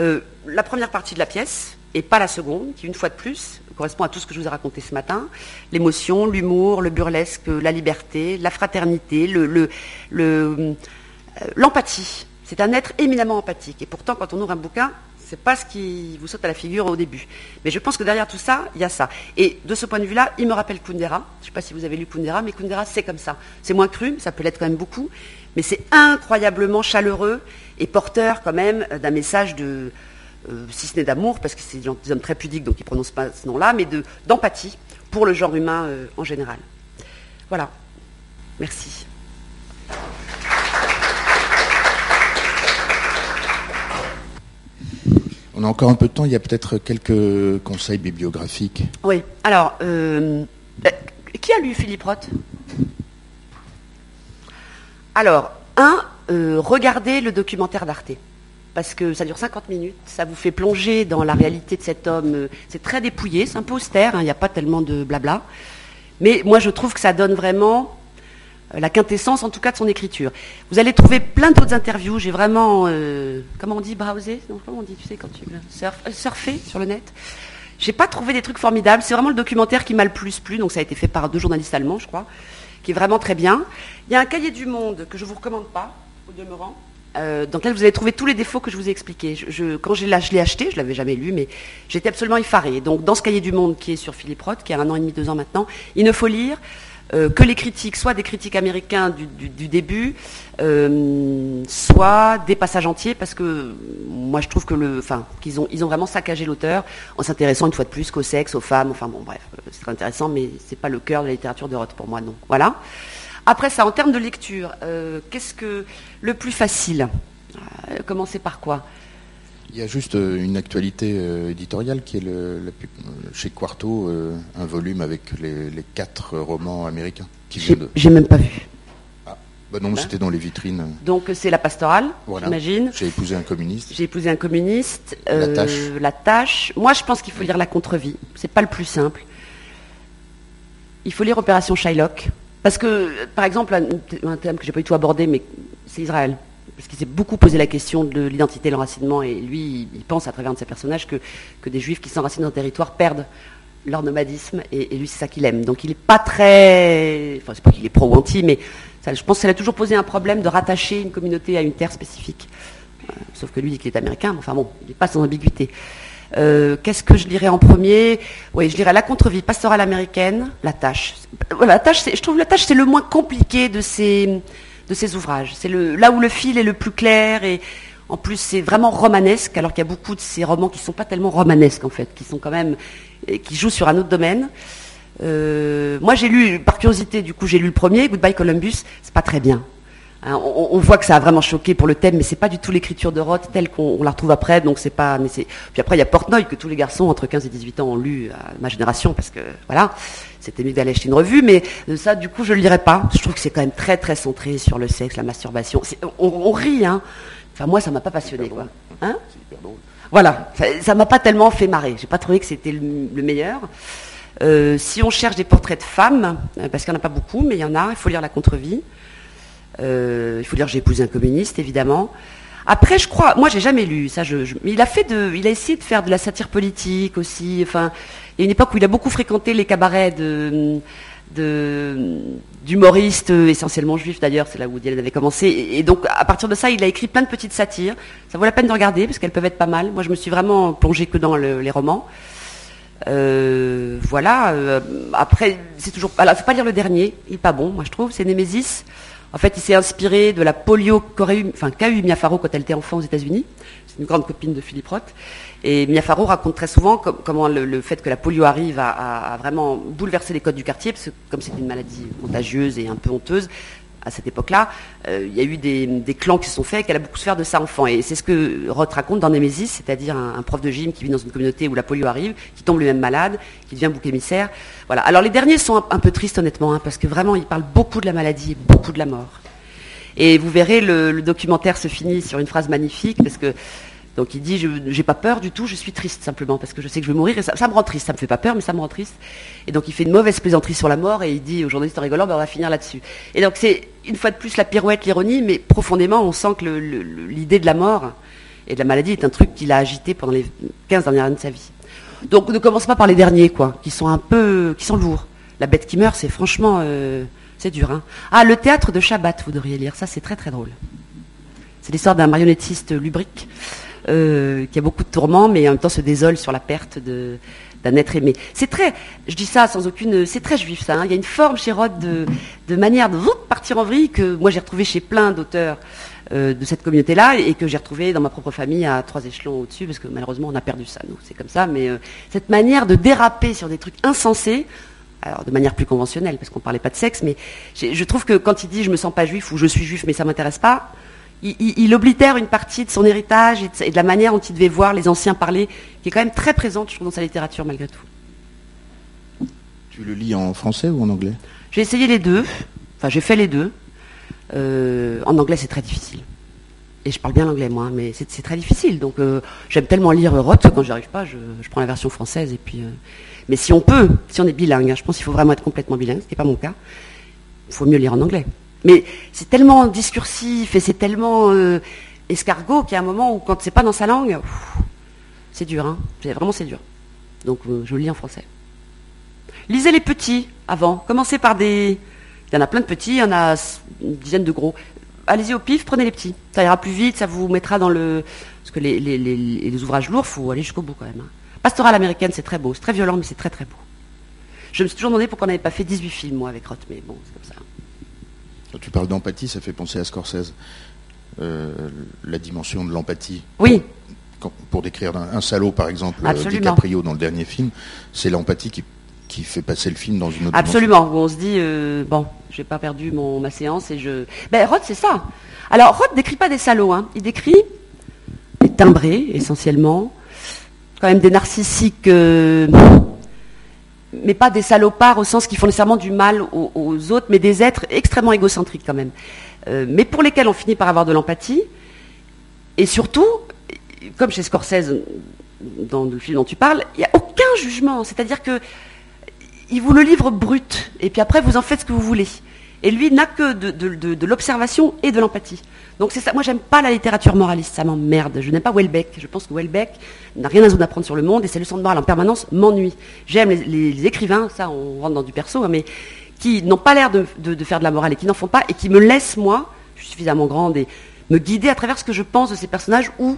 euh, la première partie de la pièce et pas la seconde, qui une fois de plus correspond à tout ce que je vous ai raconté ce matin, l'émotion, l'humour, le burlesque, la liberté, la fraternité, euh, l'empathie. c'est un être éminemment empathique. Et pourtant, quand on ouvre un bouquin, c'est pas ce qui vous saute à la figure au début. Mais je pense que derrière tout ça, il y a ça. Et de ce point de vue-là, il me rappelle Kundera. Je ne sais pas si vous avez lu Kundera, mais Kundera, c'est comme ça. C'est moins cru, ça peut l'être quand même beaucoup, mais c'est incroyablement chaleureux et porteur quand même d'un message de, euh, si ce n'est d'amour, parce que c'est des hommes très pudiques, donc ils ne prononcent pas ce nom-là, mais d'empathie pour le genre humain euh, en général. Voilà. Merci. On a encore un peu de temps, il y a peut-être quelques conseils bibliographiques. Oui, alors, euh, qui a lu Philippe Roth? Alors, un, regardez le documentaire d'Arte parce que ça dure 50 minutes, ça vous fait plonger dans la réalité de cet homme. C'est très dépouillé, c'est un peu austère, hein, il n'y a pas tellement de blabla. Mais moi, je trouve que ça donne vraiment euh, la quintessence, en tout cas, de son écriture. Vous allez trouver plein d'autres interviews. J'ai vraiment, euh, comment on dit, browsé Comment on dit, tu sais, quand tu surf, euh, surfé sur le net? J'ai pas trouvé des trucs formidables. C'est vraiment le documentaire qui m'a le plus plu. Donc, ça a été fait par deux journalistes allemands, je crois, qui est vraiment très bien. Il y a un cahier du monde que je vous recommande pas, au demeurant, euh, dans lequel vous allez trouver tous les défauts que je vous ai expliqués. Quand je l'ai acheté, je ne l'avais jamais lu, mais j'étais absolument effarée. Donc dans ce cahier du monde qui est sur Philippe Roth, qui a un an et demi, deux ans maintenant, il ne faut lire euh, que les critiques, soit des critiques américains du, début, euh, soit des passages entiers, parce que moi je trouve qu'ils ont, vraiment saccagé l'auteur en s'intéressant une fois de plus qu'au sexe, aux femmes. Enfin bon, bref, c'est intéressant, mais c'est pas le cœur de la littérature de Roth pour moi, non. Voilà. Après ça, en termes de lecture, euh, qu'est-ce que le plus facile euh, Commencer par quoi? Il y a juste euh, une actualité éditoriale qui est le, chez Quarto, un volume avec les, quatre romans américains. J'ai même pas vu. Ah, bah non, c'était dans les vitrines. Donc c'est la pastorale, j'imagine. J'ai épousé un communiste. J'ai épousé un communiste. la tâche. La tâche. Moi, je pense qu'il faut lire La Contre-vie. C'est pas le plus simple. Il faut lire Opération Shylock. Parce que, par exemple, un, thème que j'ai pas du tout abordé, mais c'est Israël. Parce qu'il s'est beaucoup posé la question de l'identité, l'enracinement, et lui, il pense à travers un de ses personnages que, des juifs qui s'enracinent dans un territoire perdent leur nomadisme, et, lui, c'est ça qu'il aime. Donc il n'est pas très. Enfin, c'est pas qu'il est pro ou anti, mais je pense que ça a toujours posé un problème de rattacher une communauté à une terre spécifique. Euh, sauf que lui, dit qu'il est américain, mais enfin bon, il n'est pas sans ambiguïté. Euh, qu'est-ce que je lirais en premier? Oui, je lirais La contre-vie pastorale américaine, La tâche. Je trouve La tâche, c'est le moins compliqué de ces, de ces ouvrages. C'est là où le fil est le plus clair et en plus c'est vraiment romanesque, alors qu'il y a beaucoup de ces romans qui ne sont pas tellement romanesques en fait, qui sont quand même, qui jouent sur un autre domaine. Euh, moi j'ai lu, par curiosité, du coup j'ai lu le premier, Goodbye Columbus, c'est pas très bien. Hein, on, voit que ça a vraiment choqué pour le thème, mais c'est pas du tout l'écriture de Roth telle qu'on la retrouve après. Donc c'est pas. Mais Puis après il y a Portnoy que tous les garçons entre 15 et 18 ans ont lu à ma génération parce que voilà, c'était mieux d'aller acheter une revue. Mais euh, ça, du coup, je le lirai pas. Je trouve que c'est quand même très très centré sur le sexe, la masturbation. On, rit, hein. Enfin moi, ça m'a pas passionné, quoi. Hein voilà, ça m'a pas tellement fait marrer. J'ai pas trouvé que c'était le, meilleur. Euh, si on cherche des portraits de femmes, euh, parce qu'il n'y en a pas beaucoup, mais il y en a, il faut lire La Contre-vie. Euh, il faut dire j'ai épousé un communiste, évidemment. Après, je crois, moi j'ai jamais lu ça. Mais il a fait de, il a essayé de faire de la satire politique aussi. Enfin, il y a une époque où il a beaucoup fréquenté les cabarets d'humoristes essentiellement juifs d'ailleurs, c'est là où Woody avait commencé. Et, donc à partir de ça, il a écrit plein de petites satires. Ça vaut la peine de regarder parce qu'elles peuvent être pas mal. Moi, je me suis vraiment plongée que dans les romans. Euh, voilà. Euh, après, c'est toujours. Alors, faut pas lire le dernier. Il est pas bon, moi je trouve. C'est Némésis. En fait, il s'est inspiré de la polio enfin, qu'a eu Farrow quand elle était enfant aux États-Unis. C'est une grande copine de Philippe Roth. Et Mia Farrow raconte très souvent comment le, fait que la polio arrive a, vraiment bouleversé les codes du quartier, parce que comme c'est une maladie contagieuse et un peu honteuse, à cette époque-là, euh, il y a eu des, clans qui se sont faits, qu'elle a beaucoup souffert de sa enfant. Et c'est ce que Roth raconte dans Nemesis, c'est-à-dire un, prof de gym qui vit dans une communauté où la polio arrive, qui tombe lui-même malade, qui devient bouc émissaire. Voilà. Alors les derniers sont un, peu tristes honnêtement, hein, parce que vraiment ils parlent beaucoup de la maladie et beaucoup de la mort. Et vous verrez, le documentaire se finit sur une phrase magnifique, parce que donc il dit, je n'ai pas peur du tout, je suis triste simplement, parce que je sais que je vais mourir, et ça, me rend triste, ça me fait pas peur, mais ça me rend triste. Et donc il fait une mauvaise plaisanterie sur la mort, et il dit aux journalistes en rigolant, ben, on va finir là-dessus. Et donc c'est une fois de plus la pirouette, l'ironie, mais profondément on sent que l'idée de la mort et de la maladie est un truc qu'il a agité pendant les 15 dernières années de sa vie. Donc ne commence pas par les derniers, quoi, qui sont un peu, qui sont lourds. La bête qui meurt, c'est franchement, euh, c'est dur. Hein. Ah, le théâtre de Shabbat, vous devriez lire, ça c'est très très drôle. C'est l'histoire d'un marionnettiste lubrique euh, qui a beaucoup de tourments, mais en même temps se désole sur la perte d'un être aimé. C'est très, je dis ça sans aucune, c'est très juif ça. Hein. Il y a une forme chez Roth de, manière de partir en vrille que moi j'ai retrouvé chez plein d'auteurs euh, de cette communauté-là et que j'ai retrouvé dans ma propre famille à trois échelons au-dessus, parce que malheureusement on a perdu ça, nous, c'est comme ça. Mais euh, cette manière de déraper sur des trucs insensés, alors de manière plus conventionnelle, parce qu'on parlait pas de sexe, mais je trouve que quand il dit je me sens pas juif ou je suis juif mais ça m'intéresse pas, il, oblitère une partie de son héritage et de, la manière dont il devait voir les anciens parler, qui est quand même très présente, je trouve, dans sa littérature malgré tout. Tu le lis en français ou en anglais? J'ai essayé les deux, enfin j'ai fait les deux. Euh, en anglais c'est très difficile. Et je parle bien l'anglais moi, mais c'est très difficile. Donc euh, j'aime tellement lire Roth que quand j'y arrive pas, je, prends la version française. Et puis, euh, mais si on peut, si on est bilingue, hein, je pense qu'il faut vraiment être complètement bilingue, ce qui n'est pas mon cas, il faut mieux lire en anglais. Mais c'est tellement discursif et c'est tellement euh, escargot qu'il y a un moment où quand c'est pas dans sa langue, c'est dur, hein. Vraiment c'est dur. Donc euh, je lis en français. Lisez les petits avant. Commencez par des. Il y en a plein de petits, il y en a une dizaine de gros. Allez-y au pif, prenez les petits. Ça ira plus vite, ça vous mettra dans le. Parce que les, ouvrages lourds, il faut aller jusqu'au bout quand même. Hein. Pastorale américaine, c'est très beau. C'est très violent, mais c'est très très beau. Je me suis toujours demandé pourquoi on n'avait pas fait 18 films, moi, avec Roth, mais bon, c'est comme ça. Quand tu parles d'empathie, ça fait penser à Scorsese. Euh, la dimension de l'empathie. Oui. Pour, décrire un, salaud, par exemple, euh, DiCaprio dans le dernier film, c'est l'empathie qui, qui, fait passer le film dans une autre Absolument. Où on se dit, euh, bon, j'ai pas perdu mon, ma séance et je. Ben, Roth, c'est ça. Alors, Roth décrit pas des salauds. Hein. Il décrit des timbrés, essentiellement. Quand même des narcissiques mais pas des salopards au sens qu'ils font nécessairement du mal aux, autres, mais des êtres extrêmement égocentriques quand même, euh, mais pour lesquels on finit par avoir de l'empathie. Et surtout, comme chez Scorsese, dans le film dont tu parles, il n'y a aucun jugement. C'est-à-dire que il vous le livre brut, et puis après vous en faites ce que vous voulez. Et lui n'a que de, l'observation et de l'empathie. Donc c'est ça. Moi, j'aime pas la littérature moraliste, ça m'emmerde. Je n'aime pas Welbeck. Je pense que Welbeck n'a rien à vous apprendre sur le monde et ses leçons de morale en permanence m'ennuient. J'aime les, écrivains, ça, on rentre dans du perso, hein, mais qui n'ont pas l'air de, faire de la morale et qui n'en font pas et qui me laissent moi, je suis suffisamment grande et me guider à travers ce que je pense de ces personnages ou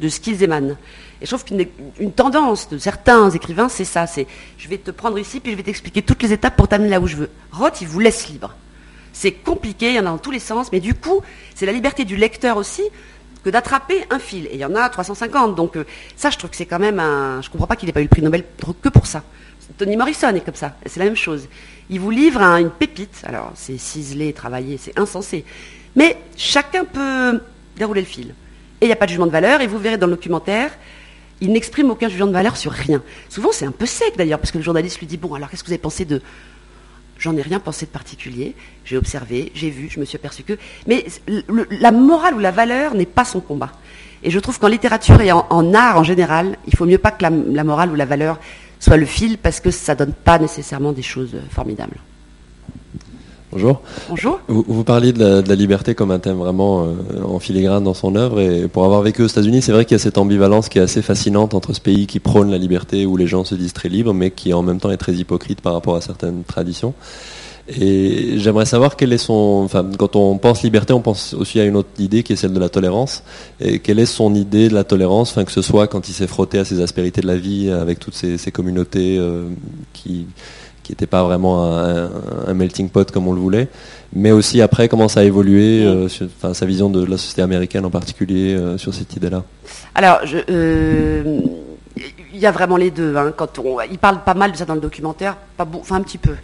de ce qu'ils émanent. Et je trouve qu'une tendance de certains écrivains, c'est ça, c'est je vais te prendre ici, puis je vais t'expliquer toutes les étapes pour t'amener là où je veux. Roth, il vous laisse libre. C'est compliqué, il y en a dans tous les sens, mais du coup, c'est la liberté du lecteur aussi que d'attraper un fil. Et il y en a 350. Donc euh, ça, je trouve que c'est quand même un... Je ne comprends pas qu'il n'ait pas eu le prix Nobel que pour ça. Tony Morrison est comme ça. C'est la même chose. Il vous livre une pépite. Alors, c'est ciselé, travaillé, c'est insensé. Mais chacun peut dérouler le fil. Et il n'y a pas de jugement de valeur. Et vous verrez dans le documentaire, il n'exprime aucun jugement de valeur sur rien. Souvent, c'est un peu sec d'ailleurs, parce que le journaliste lui dit Bon, alors qu'est-ce que vous avez pensé de J'en ai rien pensé de particulier. J'ai observé, j'ai vu, je me suis aperçu que. Mais la morale ou la valeur n'est pas son combat. Et je trouve qu'en littérature et en, art en général, il faut mieux pas que la morale ou la valeur soit le fil parce que ça donne pas nécessairement des choses formidables. Bonjour. Bonjour. Vous, vous parliez de la, liberté comme un thème vraiment euh, en filigrane dans son œuvre. Et pour avoir vécu aux États-Unis, c'est vrai qu'il y a cette ambivalence qui est assez fascinante entre ce pays qui prône la liberté, où les gens se disent très libres, mais qui en même temps est très hypocrite par rapport à certaines traditions. Et j'aimerais savoir quel est son. Enfin, quand on pense liberté, on pense aussi à une autre idée qui est celle de la tolérance. Et quelle est son idée de la tolérance, enfin, que ce soit quand il s'est frotté à ces aspérités de la vie avec toutes ces, communautés euh, qui qui n'était pas vraiment un, melting pot comme on le voulait, mais aussi après comment ça a évolué, euh, sa vision de la société américaine en particulier euh, sur cette idée-là. Alors, euh, il y a vraiment les deux. Hein, quand on, il parle pas mal de ça dans le documentaire, pas enfin un petit peu.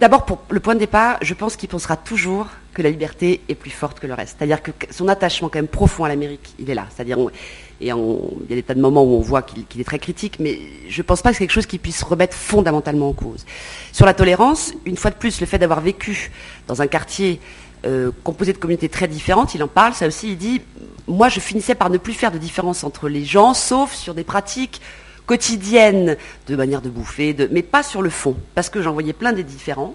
D'abord, pour le point de départ, je pense qu'il pensera toujours que la liberté est plus forte que le reste. C'est-à-dire que son attachement quand même profond à l'Amérique, il est là. C'est-à-dire, et il y a des tas de moments où on voit qu'il est très critique, mais je ne pense pas que c'est quelque chose qui puisse remettre fondamentalement en cause. Sur la tolérance, une fois de plus, le fait d'avoir vécu dans un quartier euh, composé de communautés très différentes, il en parle, ça aussi, il dit, moi je finissais par ne plus faire de différence entre les gens, sauf sur des pratiques quotidiennes de manière de bouffer, mais pas sur le fond, parce que j'en voyais plein des différents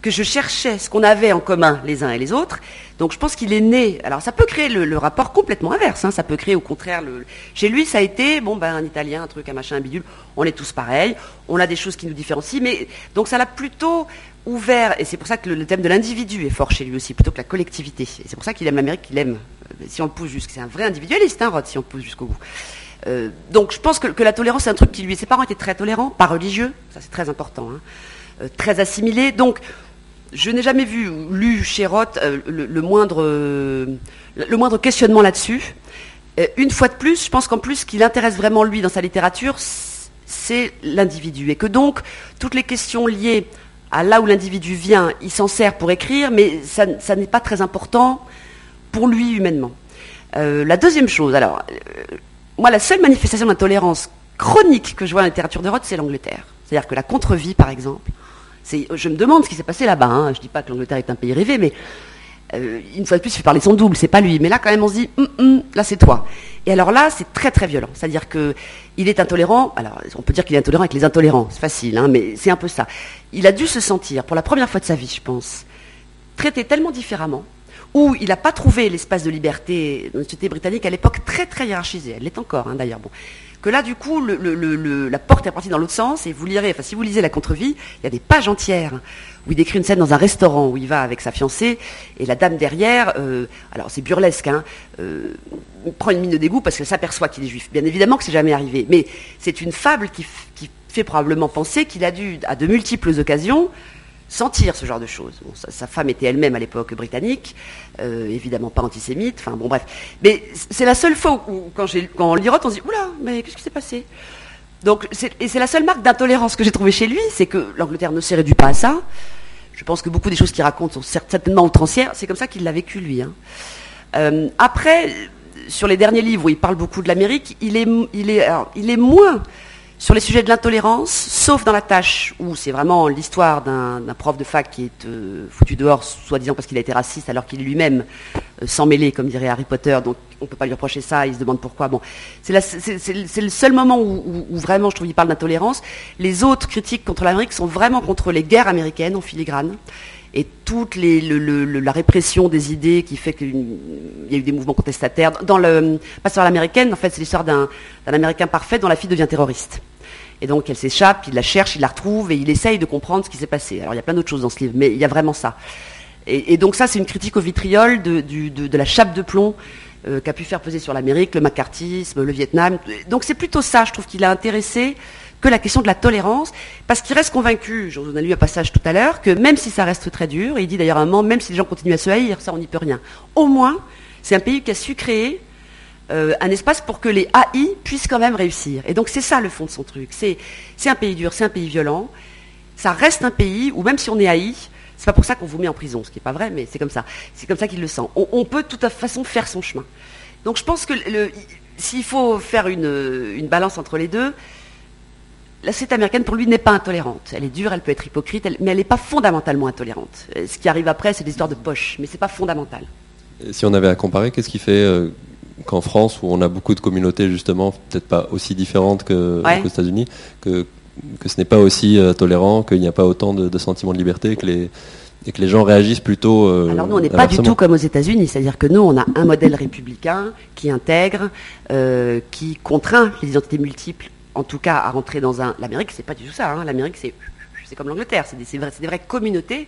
que je cherchais ce qu'on avait en commun les uns et les autres. Donc je pense qu'il est né. Alors ça peut créer le, rapport complètement inverse. Hein. ça peut créer au contraire le. Chez lui, ça a été bon ben un Italien, un truc, un machin, un bidule. On est tous pareils. On a des choses qui nous différencient. Mais donc ça l'a plutôt ouvert. Et c'est pour ça que le, thème de l'individu est fort chez lui aussi, plutôt que la collectivité. Et c'est pour ça qu'il aime l'Amérique, qu'il aime. Euh, si on le pousse jusqu'à, c'est un vrai individualiste, hein, Rod, si on le pousse jusqu'au bout. Euh, donc je pense que, la tolérance, c'est un truc qui lui. Ses parents étaient très tolérants, pas religieux. Ça c'est très important. Hein. Euh, très assimilés. Donc je n'ai jamais vu ou lu chez Roth euh, le, moindre, questionnement là-dessus. Euh, une fois de plus, je pense qu'en plus, ce qui l'intéresse vraiment lui dans sa littérature, c'est l'individu. Et que donc, toutes les questions liées à là où l'individu vient, il s'en sert pour écrire, mais ça, n'est pas très important pour lui humainement. Euh, la deuxième chose, alors, moi, la seule manifestation d'intolérance chronique que je vois dans la littérature de Roth, c'est l'Angleterre. C'est-à-dire que la contre-vie, par exemple, je me demande ce qui s'est passé là-bas. Hein. Je ne dis pas que l'Angleterre est un pays rêvé, mais euh, une fois de plus, il fait parler son double, c'est pas lui. Mais là, quand même, on se dit, hum, hum, là, c'est toi. Et alors là, c'est très très violent. C'est-à-dire que il est intolérant. Alors, on peut dire qu'il est intolérant avec les intolérants. C'est facile, hein, mais c'est un peu ça. Il a dû se sentir, pour la première fois de sa vie, je pense, traité tellement différemment, où il n'a pas trouvé l'espace de liberté dans la société britannique à l'époque très très hiérarchisée. Elle l'est encore, hein, d'ailleurs. Que là, du coup, la porte est partie dans l'autre sens, et vous lirez, enfin, si vous lisez La Contre-Vie, il y a des pages entières où il décrit une scène dans un restaurant où il va avec sa fiancée, et la dame derrière, euh, alors c'est burlesque, hein, euh, prend une mine de dégoût parce qu'elle s'aperçoit qu'il est juif. Bien évidemment que c'est jamais arrivé, mais c'est une fable qui, qui fait probablement penser qu'il a dû, à de multiples occasions, sentir ce genre de choses. sa, femme était elle-même à l'époque britannique, euh, évidemment pas antisémite, enfin bon bref. Mais c'est la seule fois où, quand, on lirote, on se dit Oula, mais qu'est-ce qui s'est passé? Donc, Et c'est la seule marque d'intolérance que j'ai trouvée chez lui, c'est que l'Angleterre ne s'est réduit pas à ça. Je pense que beaucoup des choses qu'il raconte sont certainement outrancières. C'est comme ça qu'il l'a vécu, lui. Hein. Euh, après, sur les derniers livres où il parle beaucoup de l'Amérique, il est, il, il est moins sur les sujets de l'intolérance, sauf dans la tâche où c'est vraiment l'histoire d'un prof de fac qui est euh, foutu dehors, soi-disant parce qu'il a été raciste, alors qu'il est lui-même euh, sans mêler, comme dirait Harry Potter, donc on ne peut pas lui reprocher ça, il se demande pourquoi. C'est le seul moment où, vraiment je trouve qu'il parle d'intolérance. Les autres critiques contre l'Amérique sont vraiment contre les guerres américaines en filigrane et toute la répression des idées qui fait qu'il y a eu des mouvements contestataires. Dans le Pasteur américaine, en fait, c'est l'histoire d'un Américain parfait dont la fille devient terroriste. Et donc elle s'échappe, il la cherche, il la retrouve et il essaye de comprendre ce qui s'est passé. Alors il y a plein d'autres choses dans ce livre, mais il y a vraiment ça. Et, donc ça, c'est une critique au vitriol de, la chape de plomb euh, qu'a pu faire peser sur l'Amérique, le macartisme, le Vietnam. Donc c'est plutôt ça, je trouve, qu'il a intéressé que la question de la tolérance, parce qu'il reste convaincu, j'en ai lu un passage tout à l'heure, que même si ça reste très dur, et il dit d'ailleurs un moment, même si les gens continuent à se haïr, ça on n'y peut rien. Au moins, c'est un pays qui a su créer euh, un espace pour que les AI puissent quand même réussir. Et donc c'est ça le fond de son truc. C'est un pays dur, c'est un pays violent. Ça reste un pays où même si on est haï, c'est pas pour ça qu'on vous met en prison, ce qui n'est pas vrai, mais c'est comme ça. C'est comme ça qu'il le sent. On, peut de toute façon faire son chemin. Donc je pense que s'il faut faire une, balance entre les deux, la société américaine, pour lui, n'est pas intolérante. Elle est dure, elle peut être hypocrite, mais elle n'est pas fondamentalement intolérante. Euh, ce qui arrive après, c'est des histoires de poche, mais ce n'est pas fondamental. si on avait à comparer, qu'est-ce qui fait euh, qu'en France, où on a beaucoup de communautés justement, peut-être pas aussi différentes qu'aux États-Unis, que, que ce n'est pas aussi euh, tolérant, qu'il n'y a pas autant de, sentiments de liberté, que les, et que les gens réagissent plutôt. Euh, Alors nous, on n'est pas du tout comme aux États-Unis, c'est-à-dire que nous, on a un modèle républicain qui intègre, euh, qui contraint les identités multiples, en tout cas à rentrer dans un. L'Amérique, c'est pas du tout ça. Hein. L'Amérique, c'est comme l'Angleterre, c'est des, vraies communautés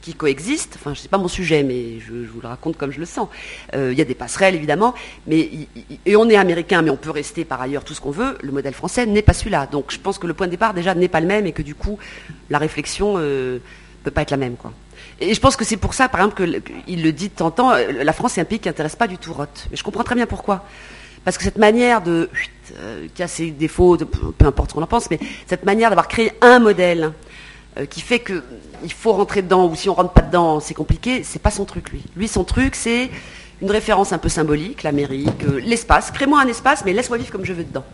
qui coexistent. Enfin, je sais pas mon sujet, mais je, vous le raconte comme je le sens. Euh, il y a des passerelles, évidemment, mais et on est américain, mais on peut rester par ailleurs tout ce qu'on veut. Le modèle français n'est pas celui-là. Donc, je pense que le point de départ déjà n'est pas le même et que du coup, la réflexion euh, peut pas être la même. Et je pense que c'est pour ça, par exemple, qu'il le dit de temps en temps, euh, la France est un pays qui n'intéresse pas du tout Roth. Mais je comprends très bien pourquoi. Parce que cette manière de, euh, qui a ses défauts, peu importe ce qu'on en pense, mais cette manière d'avoir créé un modèle qui fait qu'il faut rentrer dedans, ou si on rentre pas dedans, c'est compliqué, c'est pas son truc, lui. Lui, son truc, c'est une référence un peu symbolique, l'Amérique, l'espace. Crée-moi un espace, mais laisse-moi vivre comme je veux dedans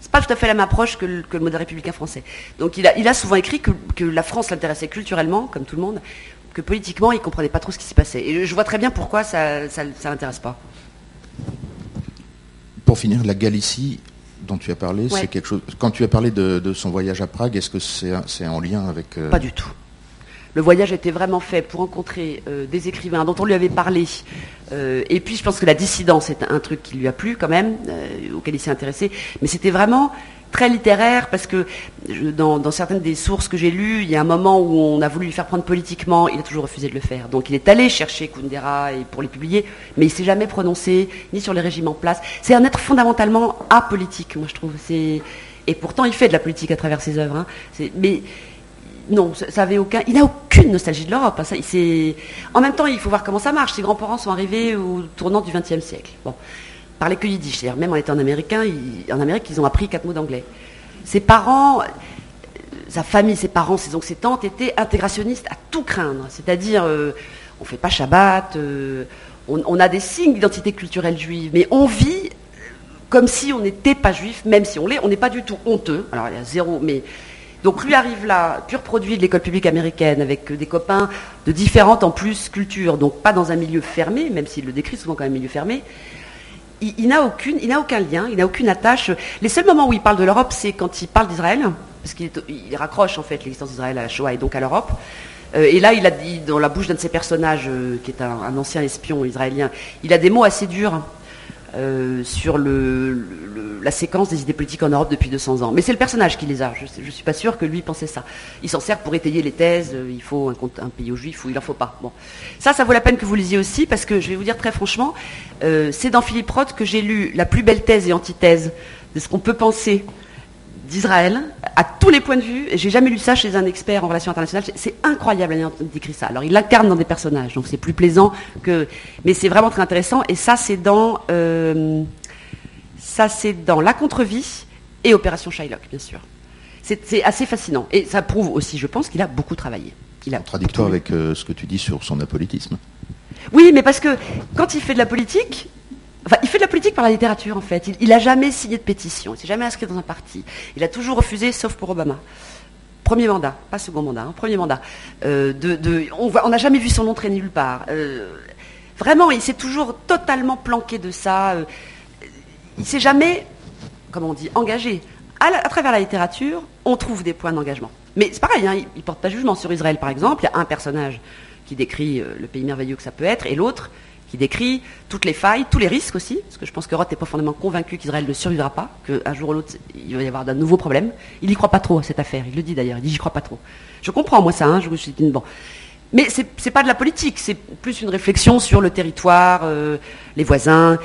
c'est pas tout à fait la même approche que le, modèle républicain français. Donc il a, souvent écrit que, la France l'intéressait culturellement, comme tout le monde, que politiquement il comprenait pas trop ce qui s'y passait. Et je vois très bien pourquoi ça ne l'intéresse pas. Pour finir, la Galicie dont tu as parlé, c'est quelque chose. Quand tu as parlé de, son voyage à Prague, est-ce que c'est en lien avec euh, Pas du tout. Le voyage était vraiment fait pour rencontrer euh, des écrivains dont on lui avait parlé. Euh, et puis je pense que la dissidence est un truc qui lui a plu quand même, auquel il s'est intéressé. Mais c'était vraiment très littéraire parce que dans, certaines des sources que j'ai lues, il y a un moment où on a voulu lui faire prendre politiquement, il a toujours refusé de le faire. Donc il est allé chercher Kundera et pour les publier, mais il s'est jamais prononcé ni sur les régimes en place. C'est un être fondamentalement apolitique, moi je trouve. Et pourtant il fait de la politique à travers ses œuvres. Hein. Mais non, ça, avait aucun. Il n'a aucune nostalgie de l'Europe. Hein, en même temps, il faut voir comment ça marche. Ses grands-parents sont arrivés au tournant du XXe siècle. Bon, parlaient que yiddish. C'est-à-dire, même en étant américain, en Amérique, ils ont appris quatre mots d'anglais. Ses parents, sa famille, ses parents, ses oncles, ses tantes étaient intégrationnistes à tout craindre. C'est-à-dire, euh, on ne fait pas Shabbat, euh, on, a des signes d'identité culturelle juive, mais on vit comme si on n'était pas juif, même si on l'est. On n'est pas du tout honteux. Alors, il y a zéro, mais donc lui arrive là, pur produit de l'école publique américaine, avec des copains de différentes en plus cultures, donc pas dans un milieu fermé, même s'il le décrit souvent comme un milieu fermé. Il, n'a aucun lien, il n'a aucune attache. Les seuls moments où il parle de l'Europe, c'est quand il parle d'Israël, parce qu'il raccroche en fait l'existence d'Israël à la Shoah et donc à l'Europe. Euh, et là, il a dit dans la bouche d'un de ses personnages, euh, qui est un, ancien espion israélien, il a des mots assez durs euh, sur la séquence des idées politiques en Europe depuis 200 ans. Mais c'est le personnage qui les a. Je ne suis pas sûr que lui pensait ça. Il s'en sert pour étayer les thèses. Euh, il faut un, pays aux juifs ou il n'en faut pas. Ça, ça vaut la peine que vous lisiez aussi parce que je vais vous dire très franchement, euh, c'est dans Philippe Roth que j'ai lu la plus belle thèse et antithèse de ce qu'on peut penser d'Israël à tous les points de vue. Et j'ai jamais lu ça chez un expert en relations internationales. C'est incroyable il décrit ça. Alors il l'incarne dans des personnages, donc c'est plus plaisant que. Mais c'est vraiment très intéressant. Et ça, c'est dans euh, ça, c'est dans La Contre-vie et Opération Shylock, bien sûr. C'est assez fascinant. Et ça prouve aussi, je pense, qu'il a beaucoup travaillé. Il a Contradictoire avec euh, ce que tu dis sur son apolitisme. Oui, mais parce que quand il fait de la politique, Il fait de la politique par la littérature, en fait. Il n'a jamais signé de pétition, il s'est jamais inscrit dans un parti. Il a toujours refusé, sauf pour Obama. Premier mandat, pas second mandat, hein, premier mandat. Euh, on n'a jamais vu son nom traîner nulle part. Euh, vraiment, il s'est toujours totalement planqué de ça. Euh, il s'est jamais, comment on dit, engagé. À, travers la littérature, on trouve des points d'engagement. Mais c'est pareil, hein, il ne porte pas jugement sur Israël, par exemple. Il y a un personnage qui décrit le pays merveilleux que ça peut être, et l'autre qui décrit toutes les failles, tous les risques aussi, parce que je pense que Roth est profondément convaincu qu'Israël ne survivra pas, qu'un jour ou l'autre, il va y avoir d'un nouveau problème. Il n'y croit pas trop à cette affaire, il le dit d'ailleurs, il dit j'y crois pas trop. Je comprends moi ça, hein, je me suis dit, bon. Mais ce n'est pas de la politique, c'est plus une réflexion sur le territoire, euh, les voisins.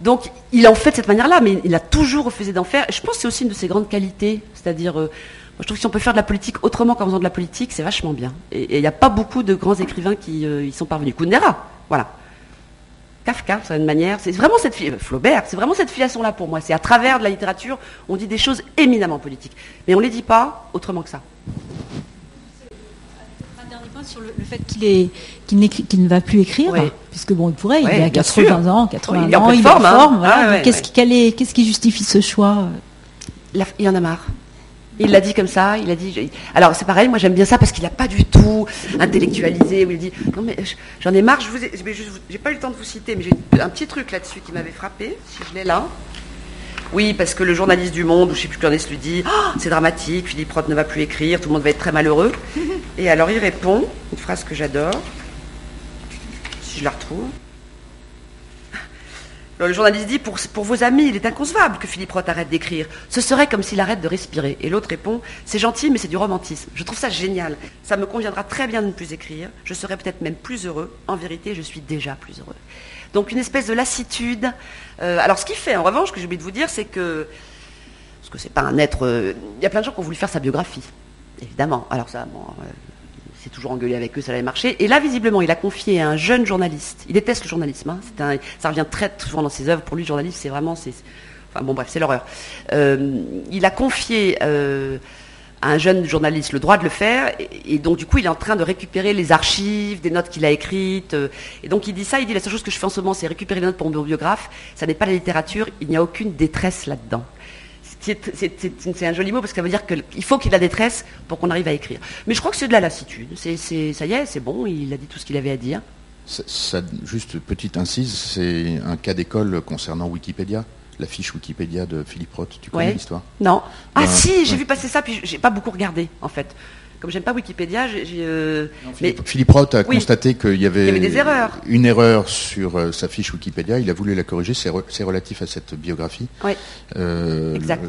Donc il en fait de cette manière-là, mais il a toujours refusé d'en faire. je pense que c'est aussi une de ses grandes qualités, c'est-à-dire... Euh, je trouve que si on peut faire de la politique autrement qu'en faisant de la politique, c'est vachement bien. Et il n'y a pas beaucoup de grands écrivains qui euh, y sont parvenus. Kundera, voilà. Kafka, d'une manière. C'est vraiment cette Flaubert, c'est vraiment cette filiation-là pour moi. C'est à travers de la littérature, on dit des choses éminemment politiques. Mais on ne les dit pas autrement que ça. Un dernier point sur le, fait qu'il ne va plus écrire, puisque bon, il pourrait, il a 80 ans, 80 il ans, il est en forme. Qu'est-ce qui justifie ce choix? Il en a marre. Il l'a dit comme ça, il a dit. Alors c'est pareil, moi j'aime bien ça parce qu'il n'a pas du tout intellectualisé. Où il dit non mais j'en ai marre. Je vous j'ai pas eu le temps de vous citer, mais j'ai un petit truc là-dessus qui m'avait frappé. Si je l'ai là. Oui, parce que le journaliste du Monde, ou je sais plus qui lui dit oh, c'est dramatique, Philippe Roth ne va plus écrire, tout le monde va être très malheureux. Et alors il répond une phrase que j'adore, si je la retrouve le journaliste dit pour, vos amis, il est inconcevable que Philippe Roth arrête d'écrire. Ce serait comme s'il arrête de respirer. Et l'autre répond C'est gentil, mais c'est du romantisme. Je trouve ça génial. Ça me conviendra très bien de ne plus écrire. Je serai peut-être même plus heureux. En vérité, je suis déjà plus heureux. Donc une espèce de lassitude. Euh, alors ce qu'il fait, en revanche, que j'ai oublié de vous dire, c'est que. Parce que c'est pas un être. Euh, il y a plein de gens qui ont voulu faire sa biographie. Évidemment. Alors ça, bon, euh, s'est toujours engueulé avec eux, ça avait marché. Et là, visiblement, il a confié à un jeune journaliste. Il déteste le journalisme. Hein. ça revient très souvent dans ses œuvres. Pour lui, le journalisme, c'est vraiment, enfin bon, bref, c'est l'horreur. Euh, il a confié euh, un jeune journaliste le droit de le faire, et, donc du coup il est en train de récupérer les archives, des notes qu'il a écrites, euh, et donc il dit ça, il dit la seule chose que je fais en ce moment c'est récupérer les notes pour mon biographe, ça n'est pas la littérature, il n'y a aucune détresse là-dedans. C'est un joli mot parce que ça veut dire qu'il faut qu'il ait la détresse pour qu'on arrive à écrire. Mais je crois que c'est de la lassitude, c'est ça y est, c'est bon, il a dit tout ce qu'il avait à dire. Ça, juste petite incise, c'est un cas d'école concernant Wikipédia la fiche Wikipédia de Philippe Roth. Tu connais l'histoire? Non. Ah si, j'ai vu passer ça, puis j'ai pas beaucoup regardé en fait. Comme j'aime pas Wikipédia, j'ai. Euh, Philippe, Roth a constaté qu'il y, avait des erreurs. une erreur sur euh, sa fiche Wikipédia. Il a voulu la corriger. C'est relatif à cette biographie. Oui. Euh, exact.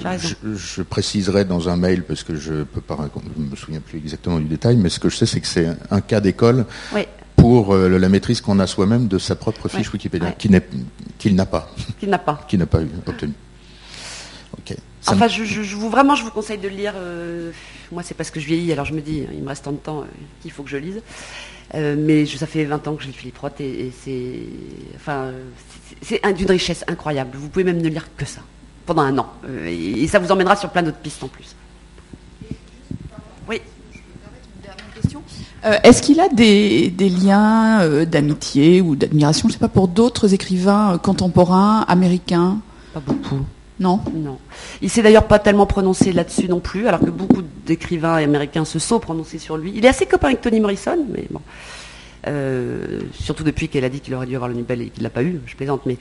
Je, préciserai dans un mail parce que je peux pas, je me souviens plus exactement du détail, mais ce que je sais, c'est que c'est un cas d'école. Oui pour la maîtrise qu'on a soi-même de sa propre fiche Wikipédia, qu'il n'a pas. Qu'il n'a pas. Qu'il n'a pas eu, enfin, je, vous, vraiment, je vous conseille de le lire. Euh, moi, c'est parce que je vieillis, alors je me dis, il me reste tant de temps euh, qu'il faut que je lise. mais ça fait 20 ans que je lis Philippe Roth et, c'est, enfin, c'est d'une richesse incroyable. Vous pouvez même ne lire que ça pendant un an. et ça vous emmènera sur plein d'autres pistes en plus. Euh, est-ce qu'il a des, liens euh, d'amitié ou d'admiration, je sais pas, pour d'autres écrivains euh, contemporains américains? Pas beaucoup. Non Non. Il s'est d'ailleurs pas tellement prononcé là-dessus non plus, alors que beaucoup d'écrivains américains se sont prononcés sur lui. Il est assez copain avec Toni Morrison, mais bon. surtout depuis qu'elle a dit qu'il aurait dû avoir le Nobel et qu'il l'a pas eu, je plaisante, mais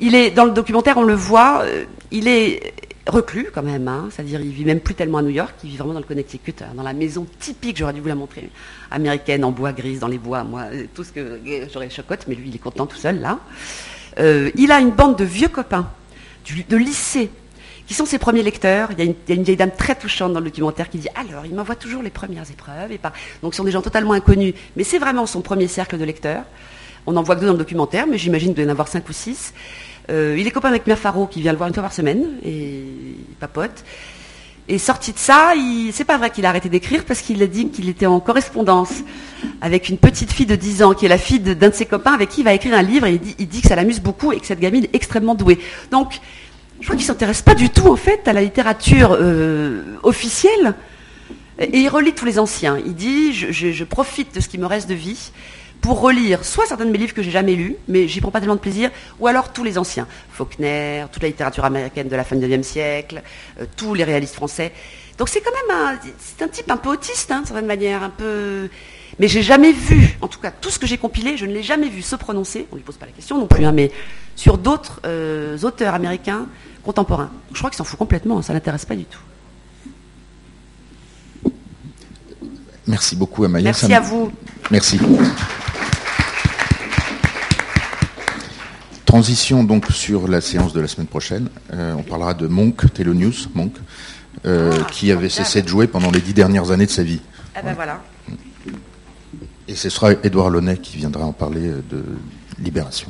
il est dans le documentaire, on le voit, il est reclus quand même, hein. c'est-à-dire il vit même plus tellement à New York, il vit vraiment dans le Connecticut, hein, dans la maison typique, j'aurais dû vous la montrer, américaine en bois grise dans les bois, moi tout ce que j'aurais chocotte, mais lui il est content tout seul là. Euh, il a une bande de vieux copains de lycée qui sont ses premiers lecteurs. Il y, a une, vieille dame très touchante dans le documentaire qui dit alors il m'envoie toujours les premières épreuves et donc ce sont des gens totalement inconnus, mais c'est vraiment son premier cercle de lecteurs. On n'en voit que deux dans le documentaire, mais j'imagine qu'il y en avoir cinq ou six. Euh, il est copain avec Mère Faro qui vient le voir une fois par semaine et il papote. Et sorti de ça, c'est pas vrai qu'il a arrêté d'écrire parce qu'il a dit qu'il était en correspondance avec une petite fille de 10 ans qui est la fille d'un de, ses copains avec qui il va écrire un livre et il dit, que ça l'amuse beaucoup et que cette gamine est extrêmement douée. Donc, je crois qu'il s'intéresse pas du tout en fait à la littérature euh, officielle et il relit tous les anciens. Il dit je profite de ce qui me reste de vie pour relire soit certains de mes livres que j'ai jamais lus, mais j'y prends pas tellement de plaisir, ou alors tous les anciens. Faulkner, toute la littérature américaine de la fin du XIXe siècle, euh, tous les réalistes français. Donc c'est quand même un, c'est un type un peu autiste, hein, de certaine manière, un peu. Mais j'ai jamais vu, en tout cas tout ce que j'ai compilé, je ne l'ai jamais vu se prononcer, on lui pose pas la question non plus, hein, mais sur d'autres euh, auteurs américains contemporains. Je crois qu'il s'en fout complètement, ça l'intéresse pas du tout. Merci beaucoup Amaya. Merci à vous. Merci. Transition donc sur la séance de la semaine prochaine. Euh, on parlera de Monk, Telonius, Monk, euh, ah, qui avait cessé de jouer pendant les dix dernières années de sa vie. Eh ben voilà. Et ce sera Édouard Launay qui viendra en parler de Libération.